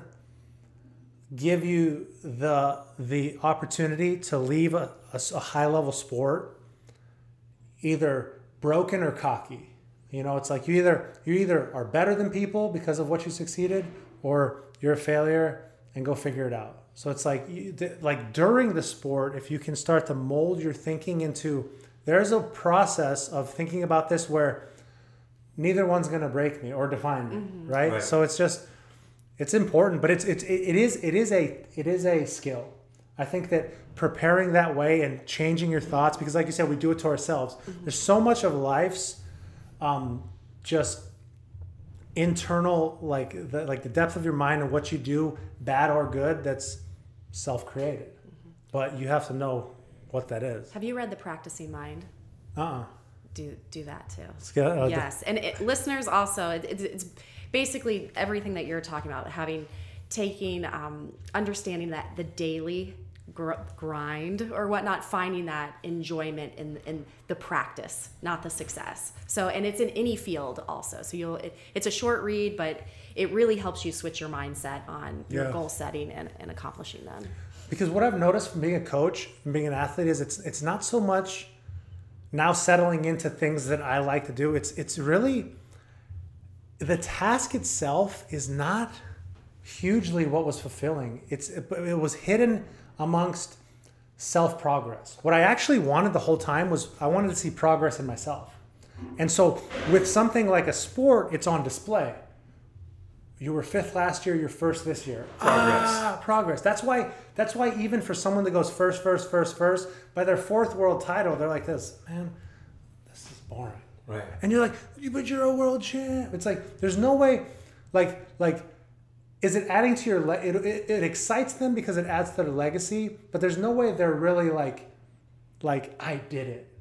Speaker 3: give you the the opportunity to leave a, a, high level sport either broken or cocky you know it's like you either you either are better than people because of what you succeeded or you're a failure and go figure it out so it's like you, th- like during the sport if you can start to mold your thinking into there's a process of thinking about this where neither one's going to break me or define me mm-hmm. right?
Speaker 1: Right.
Speaker 3: so it's just it's important but it's it's it is it is a it is a skill. I think that preparing that way and changing your thoughts because like you said we do it to ourselves. There's so much of life's um just internal like the like the depth of your mind and what you do bad or good that's self-created. But you have to know what that is.
Speaker 2: Have you read The Practicing Mind?
Speaker 3: uh-uh.
Speaker 2: Do do that too.
Speaker 3: Get, uh,
Speaker 2: yes, and it, listeners also, it, it's, it's basically everything that you're talking about, having, taking, um, understanding that the daily gr- grind or whatnot, finding that enjoyment in in the practice, not the success. So, and it's in any field also. So you'll, it, it's a short read, but it really helps you switch your mindset on your goal setting and, and accomplishing them.
Speaker 3: Because what I've noticed from being a coach and being an athlete is it's it's not so much now settling into things that I like to do. It's it's really the task itself is not hugely what was fulfilling. It's it, it was hidden amongst self progress. What I actually wanted the whole time was I wanted to see progress in myself. And so with something like a sport, it's on display. You were fifth last year, you're first this year.
Speaker 1: Progress.
Speaker 3: Ah, progress. That's why that's why even for someone that goes first, first, first, first, by their fourth world title, they're like this, man, this is boring.
Speaker 1: Right.
Speaker 3: And you're like, but you're a world champ. It's like there's no way, like like, is it adding to your? Le- it, it it excites them because it adds to their legacy, but there's no way they're really like, like I did it.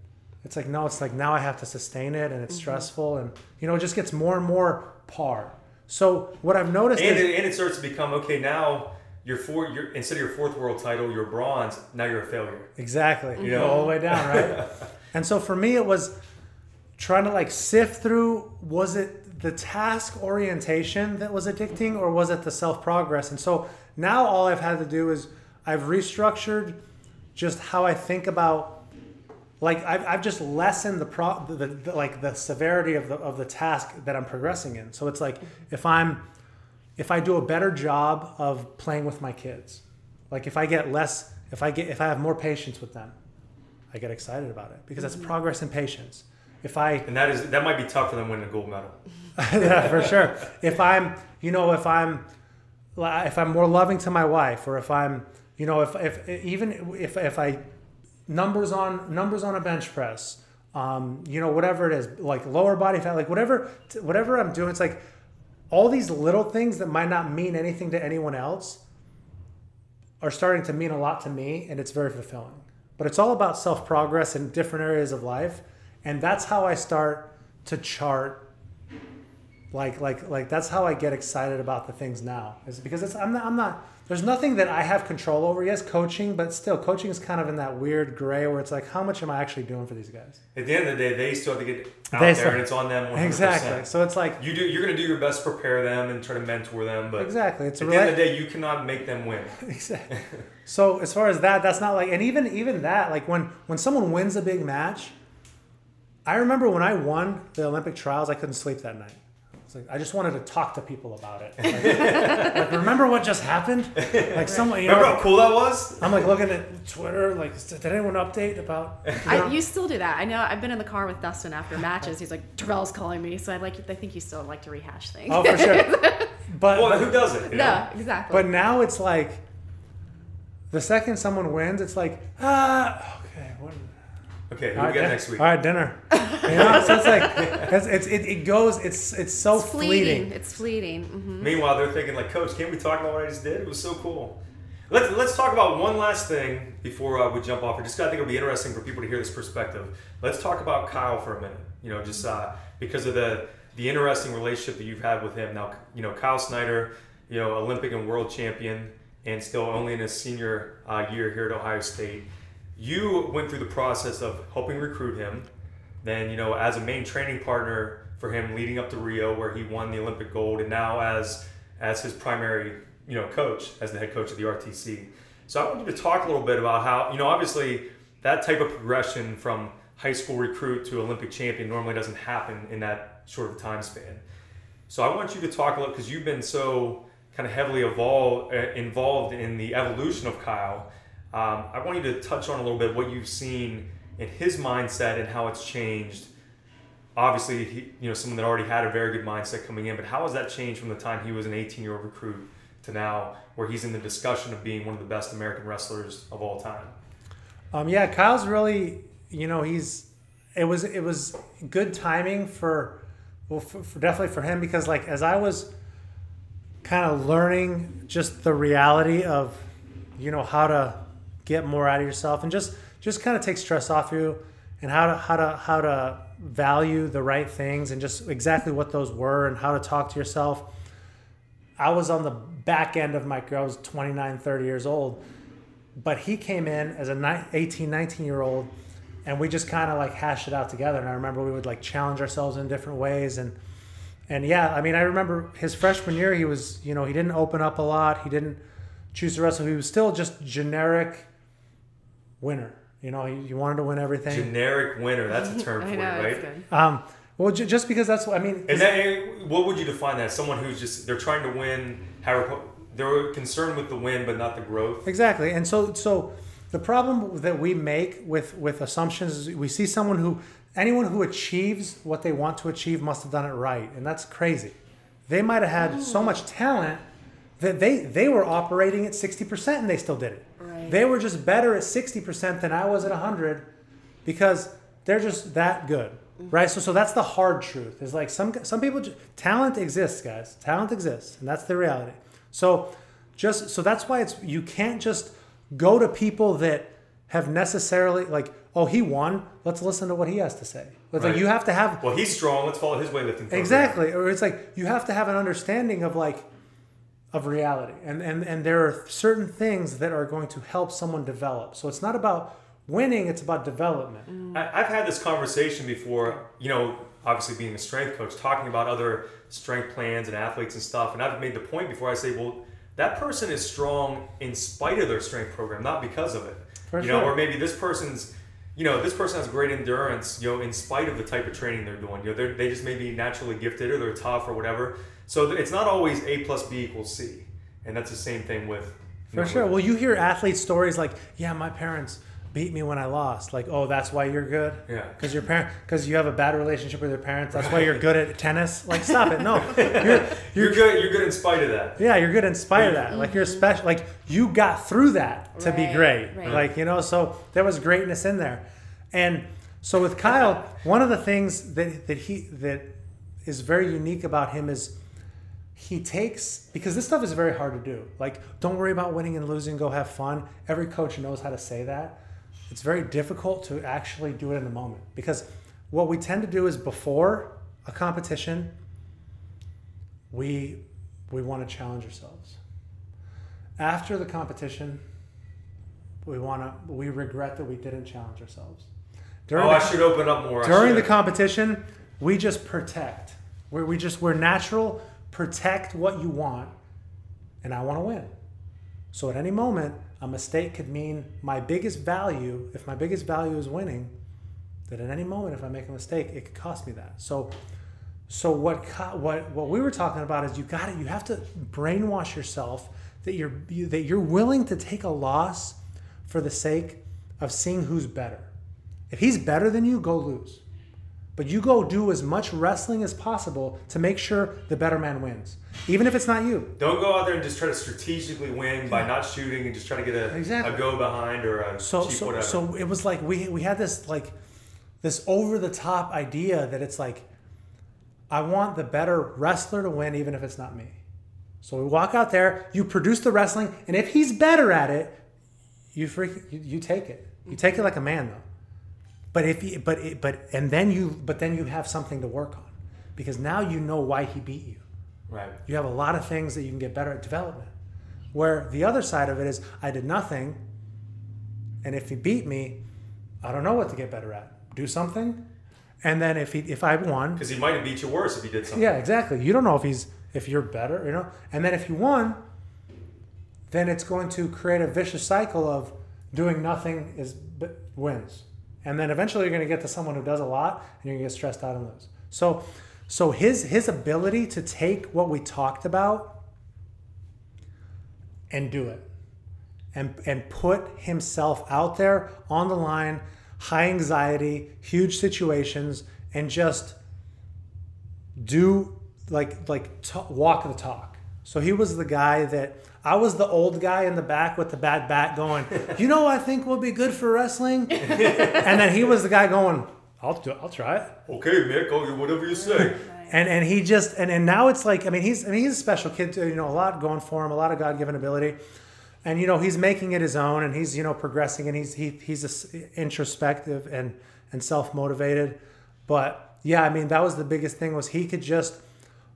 Speaker 3: It's like no, it's like now I have to sustain it, and it's mm-hmm. stressful, and you know it just gets more and more par. So what I've noticed
Speaker 1: And
Speaker 3: is
Speaker 1: it, and it starts to become okay now. You're four. You're instead of your fourth world title, you're bronze. Now you're a failure.
Speaker 3: Exactly. Mm-hmm.
Speaker 1: You know?
Speaker 3: all the way down, right? and so for me, it was trying to like sift through was it the task orientation that was addicting or was it the self progress? And so now all I've had to do is I've restructured just how I think about like I've, I've just lessened the pro the, the, like the severity of the of the task that I'm progressing in. So it's like if I'm if I do a better job of playing with my kids, like if I get less, if I get, if I have more patience with them, I get excited about it because that's mm-hmm. progress and patience. If I,
Speaker 1: And that is that might be tougher than winning a gold medal.
Speaker 3: yeah, for sure. If I'm, you know, if I'm, if I'm more loving to my wife, or if I'm, you know, if if even if if I numbers on numbers on a bench press, um, you know, whatever it is, like lower body fat, like whatever whatever I'm doing, it's like all these little things that might not mean anything to anyone else are starting to mean a lot to me, and it's very fulfilling. But it's all about self progress in different areas of life, and that's how I start to chart like like like that's how I get excited about the things now is because it's I'm not I'm not there's nothing that I have control over yes coaching but still coaching is kind of in that weird gray where it's like how much am I actually doing for these guys
Speaker 1: At the end of the day, they still have to get out
Speaker 3: They
Speaker 1: there,
Speaker 3: still-
Speaker 1: and it's on them. 100%.
Speaker 3: exactly so it's like
Speaker 1: You do. You're going to do your best to prepare them and try to mentor them, but
Speaker 3: exactly it's
Speaker 1: at the end of the day, you cannot make them win.
Speaker 3: exactly so as far as that that's not like and even even that like when when someone wins a big match I remember when I won the Olympic trials I couldn't sleep that night It's like I just wanted to talk to people about it. Like, like, remember what just happened? Like someone, you know,
Speaker 1: Remember how cool that was?
Speaker 3: I'm like looking at Twitter, like, did anyone update about? you
Speaker 2: I, you still do that. I know. I've been in the car with Dustin after matches. He's like, Tervel's calling me, so I like. I think you still like to rehash things.
Speaker 3: oh, for sure. But,
Speaker 1: Well, who doesn't? You know?
Speaker 2: no, exactly.
Speaker 3: but now it's like, the second someone wins, it's like, ah, okay, what?
Speaker 1: Okay, who
Speaker 3: all
Speaker 1: we got
Speaker 3: din-
Speaker 1: next week?
Speaker 3: All right, dinner. You know, so it's like, it's, it's it, it goes, it's it's so
Speaker 2: it's fleeting.
Speaker 3: fleeting.
Speaker 2: It's fleeting. hmm
Speaker 1: Meanwhile, they're thinking like, Coach, can't we talk about what I just did? It was so cool. Let's let's talk about one last thing before uh, we jump off. I just I think it'll be interesting for people to hear this perspective. Let's talk about Kyle for a minute. You know, just uh, because of the the interesting relationship that you've had with him. Now, you know, Kyle Snyder, you know, Olympic and world champion, and still only in his senior uh, year here at Ohio State. You went through the process of helping recruit him, then you know as a main training partner for him leading up to Rio where he won the Olympic gold and now as as his primary you know coach as the head coach of the RTC. So I want you to talk a little bit about how you know obviously that type of progression from high school recruit to Olympic champion normally doesn't happen in that short of time span. So I want you to talk a little because you've been so kind of heavily evolved, uh, involved in the evolution of Kyle. Um, I want you to touch on a little bit what you've seen in his mindset and how it's changed. Obviously, he, you know, someone that already had a very good mindset coming in, but how has that changed from the time he was an 18-year-old recruit to now, where he's in the discussion of being one of the best American wrestlers of all time?
Speaker 3: Um, yeah, Kyle's really, you know, he's it was it was good timing for well, for, for definitely for him because like as I was kind of learning just the reality of, you know, how to get more out of yourself and just just kind of take stress off you and how to how to how to value the right things and just exactly what those were and how to talk to yourself. I was on the back end of my career. I was 29, 30 years old but he came in as a ni- 18 19 year old and we just kind of like hashed it out together and i remember we would like challenge ourselves in different ways and and yeah i mean i remember his freshman year he was you know he didn't open up a lot he didn't choose to wrestle he was still just generic winner you know he, he wanted to win everything
Speaker 1: Generic winner, that's a term for
Speaker 2: I
Speaker 1: it, right?
Speaker 2: It's
Speaker 3: um well j- just because that's what i mean
Speaker 1: And that, what would you define that? Someone who's just they're trying to win, however they're concerned with the win, but not the growth.
Speaker 3: Exactly. And so so the problem that we make with with assumptions is we see someone who anyone who achieves what they want to achieve must have done it right, and that's crazy. They might have had so much talent that they they were operating at 60% and they still did it.
Speaker 2: Right.
Speaker 3: They were just better at 60% than I was at 100 because they're just that good. Right? So so that's the hard truth. Is like some some people ju- talent exists, guys. Talent exists, and that's the reality. So just so that's why it's you can't just go to people that have necessarily like oh he won let's listen to what he has to say it's like you have to have
Speaker 1: Well, he's strong. Let's follow his weightlifting. program.
Speaker 3: exactly or it's like you have to have an understanding of like of reality and and and there are certain things that are going to help someone develop so it's not about winning it's about development
Speaker 1: I, I've had this conversation before, you know, obviously being a strength coach, talking about other strength plans and athletes and stuff. And I've made the point before I say, well, that person is strong in spite of their strength program, not because of it.
Speaker 3: For
Speaker 1: you know, or maybe this person's, you know, this person has great endurance, you know, in spite of the type of training they're doing. You know, they're, just may be naturally gifted or they're tough or whatever. So it's not always A plus B equals C. And that's the same thing with.
Speaker 3: For
Speaker 1: know,
Speaker 3: sure.
Speaker 1: with-
Speaker 3: Well, you hear athlete stories like, "Yeah, my parents beat me when I lost." Like, "Oh, that's why you're good."
Speaker 1: Yeah.
Speaker 3: Because your parent, because you have a bad relationship with your parents. That's why you're good at tennis. Like, stop it. No, you're,
Speaker 1: You're good. You're good in spite of that.
Speaker 3: yeah, you're good in spite of that. Mm-hmm. Like, you're special. Like, you got through that to be great.
Speaker 2: right.
Speaker 3: Like, you know, so there was greatness in there. And so with Kyle, one of the things that that he that is very unique about him is he takes because this stuff is very hard to do. Like, don't worry about winning and losing, go have fun. Every coach knows how to say that. It's very difficult to actually do it in the moment because what we tend to do is before a competition, we we want to challenge ourselves. After the competition, we want to we regret that we didn't challenge ourselves. During
Speaker 1: Oh,
Speaker 3: the
Speaker 1: I should open up more.
Speaker 3: During the competition, we just protect. we we just we're natural. Protect what you want, and I want to win. So at any moment, a mistake could mean my biggest value. If my biggest value is winning, that at any moment, if I make a mistake, it could cost me that. So, so what what what we were talking about is you got to you have to brainwash yourself that you're you, that you're willing to take a loss for the sake of seeing who's better. If he's better than you, go lose. But you go do as much wrestling as possible to make sure the better man wins, even if it's not you.
Speaker 1: Don't go out there and just try to strategically win by not shooting and just try to get a,
Speaker 3: Exactly.
Speaker 1: a go behind or a
Speaker 3: So
Speaker 1: cheap
Speaker 3: so
Speaker 1: whatever.
Speaker 3: so it was like we we had this like this over the top idea that it's like I want the better wrestler to win even if it's not me. So we walk out there, you produce the wrestling, and if he's better at it, you freak you, you take it. You take it like a man though. But if you, but it, but and then you but then you have something to work on because now you know why he beat you.
Speaker 1: Right.
Speaker 3: You have a lot of things that you can get better at development. Where the other side of it is, I did nothing, and if he beat me, I don't know what to get better at. Do something, and then if he if I won,
Speaker 1: Because he might have beat you worse if he did something.
Speaker 3: yeah, exactly. You don't know if he's if you're better, you know. And then if you won, then it's going to create a vicious cycle of doing nothing is wins, and then eventually you're going to get to someone who does a lot, and you're going to get stressed out and lose. So, so his his ability to take what we talked about and do it, and and put himself out there on the line, high anxiety, huge situations, and just do like like t- walk the talk. So he was the guy that I was the old guy in the back with the bad bat going. You know, I think will be good for wrestling. and then he was the guy going. I'll do. I'll try it.
Speaker 1: Okay, Mick, okay, whatever you say.
Speaker 3: And and he just and, and now it's like I mean he's I mean he's a special kid too, you know a lot going for him a lot of God given ability, and you know he's making it his own and he's you know progressing and he's he he's a s introspective and and self motivated, but yeah I mean that was the biggest thing was he could just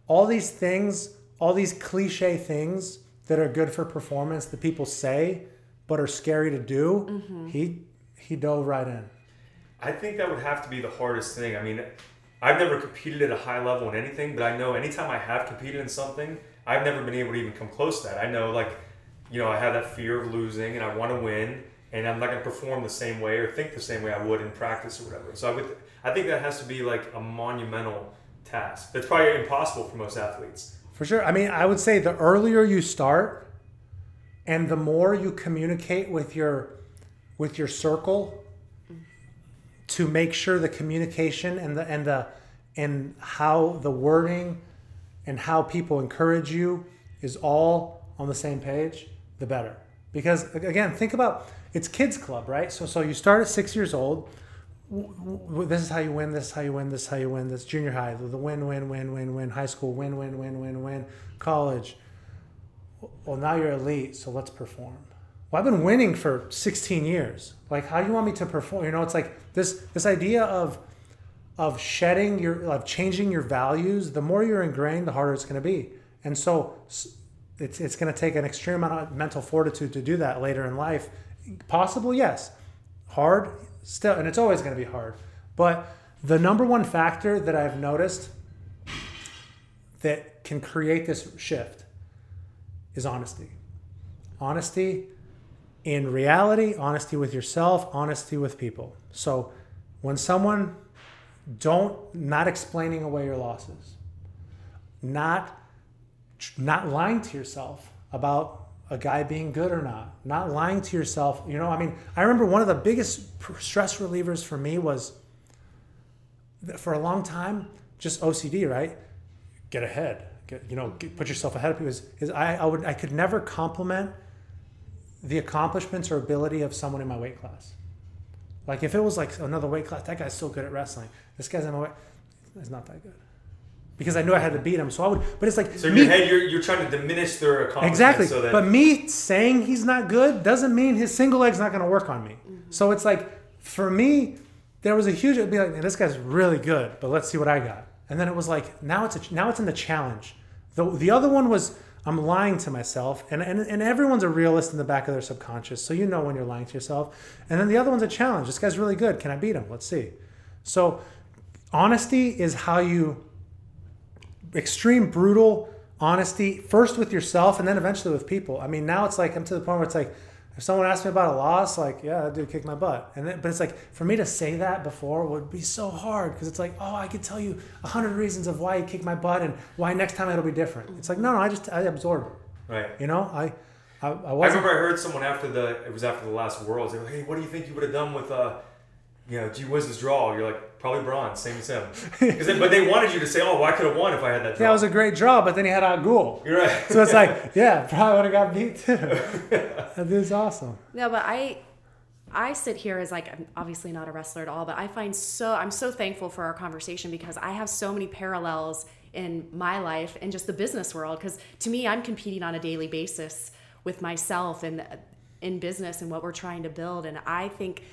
Speaker 3: all these things all these cliche things that are good for performance that people say but are scary to do mm-hmm. he he dove right in.
Speaker 1: I think that would have to be the hardest thing. I mean, I've never competed at a high level in anything, but I know anytime I have competed in something, I've never been able to even come close to that. I know, like, you know, I have that fear of losing and I want to win, and I'm not going to perform the same way or think the same way I would in practice or whatever. So I would, I think that has to be like a monumental task. That's probably impossible for most athletes.
Speaker 3: For sure. I mean, I would say the earlier you start, and the more you communicate with your with your circle to make sure the communication and the and the and how the wording and how people encourage you is all on the same page, the better. Because again, think about it's kids club, right? So so you start at six years old. This is how you win. This is how you win. This is how you win. This junior high, the win, win, win, win, win. High school, win, win, win, win, win. College. Well, now you're elite, so let's perform. Well, I've been winning for 16 years. Like, how do you want me to perform? You know, it's like this this idea of of shedding your of changing your values. The more you're ingrained, the harder it's going to be. And so, it's it's going to take an extreme amount of mental fortitude to do that later in life. Possible, yes. Hard, still, and it's always going to be hard. But the number one factor that I've noticed that can create this shift is honesty. Honesty in reality, honesty with yourself, honesty with people. So when someone don't not explaining away your losses, not not lying to yourself about a guy being good or not, not lying to yourself. You know, I mean, I remember one of the biggest stress relievers for me was for a long time just OCD, right? Get ahead, get you know, get, put yourself ahead of people. Is, is I, I would I could never compliment the accomplishments or ability of someone in my weight class. Like if it was like another weight class, that guy's so good at wrestling. This guy's in my weight, he's not that good. Because I knew I had to beat him, so I would. But it's like
Speaker 1: So in
Speaker 3: me-
Speaker 1: your head, you're, you're trying to diminish their accomplishments.
Speaker 3: Exactly.
Speaker 1: So that
Speaker 3: but me saying he's not good doesn't mean his single leg's not going to work on me. Mm-hmm. So it's like, for me, there was a huge, it'd be like, "Man, this guy's really good, but let's see what I got. And then it was like, now it's a, now it's in the challenge. The, the other one was, I'm lying to myself. And, and, and everyone's a realist in the back of their subconscious. So you know when you're lying to yourself. And then the other one's a challenge. This guy's really good. Can I beat him? Let's see. So honesty is how you extreme brutal honesty first with yourself and then eventually with people i mean now it's like i'm to the point where it's like if someone asked me about a loss like yeah that dude kicked my butt and then, but it's like for me to say that before would be so hard because it's like oh i could tell you a hundred reasons of why he kicked my butt and why next time it'll be different it's like no no i just i absorb it
Speaker 1: right.
Speaker 3: you know i i, I
Speaker 1: I remember I heard someone after the it was after the last Worlds. They were, hey, what do you think you would have done with uh, you know, Gwiz's draw? You're like probably bronze, same as him. they- but they wanted you to say, oh, well, I could have won if I had that draw.
Speaker 3: yeah it was a great draw but then he had a goal
Speaker 1: You're right.
Speaker 3: so it's like yeah probably would have got beat too that dude's awesome
Speaker 2: No, but I I sit here as like I'm obviously not a wrestler at all, but I find so I'm so thankful for our conversation because I have so many parallels in my life and just the business world because to me I'm competing on a daily basis with myself and uh, in business and what we're trying to build and I think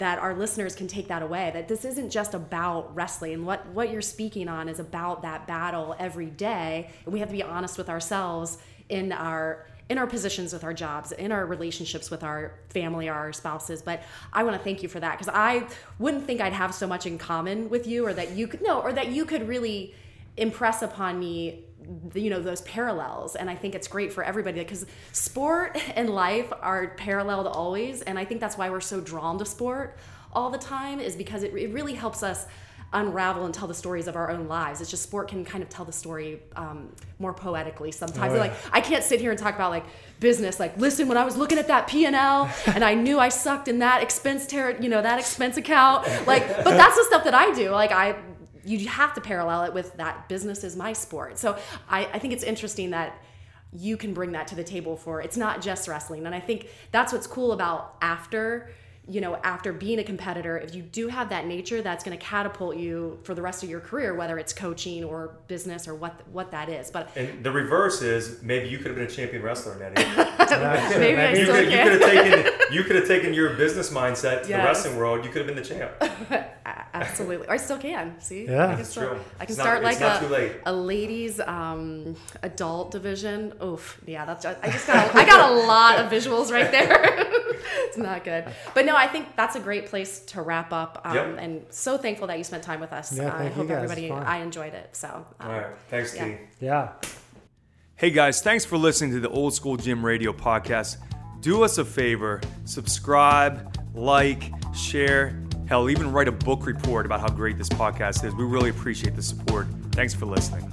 Speaker 2: that our listeners can take that away that this isn't just about wrestling. And what what you're speaking on is about that battle every day. And we have to be honest with ourselves in our in our positions with our jobs in our relationships with our family our spouses. But i want to thank you for that because i wouldn't think i'd have so much in common with you or that you could no or that you could really impress upon me the- you know those parallels. And i think it's great for everybody because sport and life are paralleled always. And i think that's why we're so drawn to sport all the time is because it, it really helps us unravel and tell the stories of our own lives. It's just sport can kind of tell the story um, more poetically sometimes.
Speaker 3: Oh, yeah.
Speaker 2: like i can't sit here and talk about like business. Like listen when i was looking at that p&l and i knew i sucked in that expense ter- you know that expense account like but that's the stuff that i do. Like i you have to parallel it with that business is my sport. So I, I think it's interesting that you can bring that to the table for it's not just wrestling. And I think that's what's cool about after, you know, after being a competitor, if you do have that nature, that's going to catapult you for the rest of your career, whether it's coaching or business or what what that is. But
Speaker 1: And the reverse is maybe you could have been a champion wrestler, Nettie.
Speaker 2: maybe I
Speaker 1: you,
Speaker 2: still
Speaker 1: could, you
Speaker 2: can.
Speaker 1: could have taken you could have taken your business mindset to the wrestling world. You could have been the champ.
Speaker 2: A- Absolutely. I still can. See?
Speaker 3: Yeah.
Speaker 2: I can
Speaker 3: That's
Speaker 2: still,
Speaker 1: true.
Speaker 2: I can
Speaker 1: It's
Speaker 2: start
Speaker 1: it's
Speaker 2: like a, a ladies um, adult division. Oof. Yeah, that's I just got a, I got a lot of visuals right there. it's not good. But no, I think that's a great place to wrap up. Um,
Speaker 1: Yep.
Speaker 2: and so thankful that you spent time with us.
Speaker 3: Yeah,
Speaker 2: I
Speaker 3: thank you
Speaker 2: hope
Speaker 3: guys.
Speaker 2: everybody I enjoyed it. So um,
Speaker 1: All right. Thanks,
Speaker 2: Yeah.
Speaker 1: T.
Speaker 3: yeah
Speaker 1: Hey guys, thanks for listening to the Old School Gym Radio podcast. Do us a favor, subscribe, like, share, hell, even write a book report about how great this podcast is. We really appreciate the support. Thanks for listening.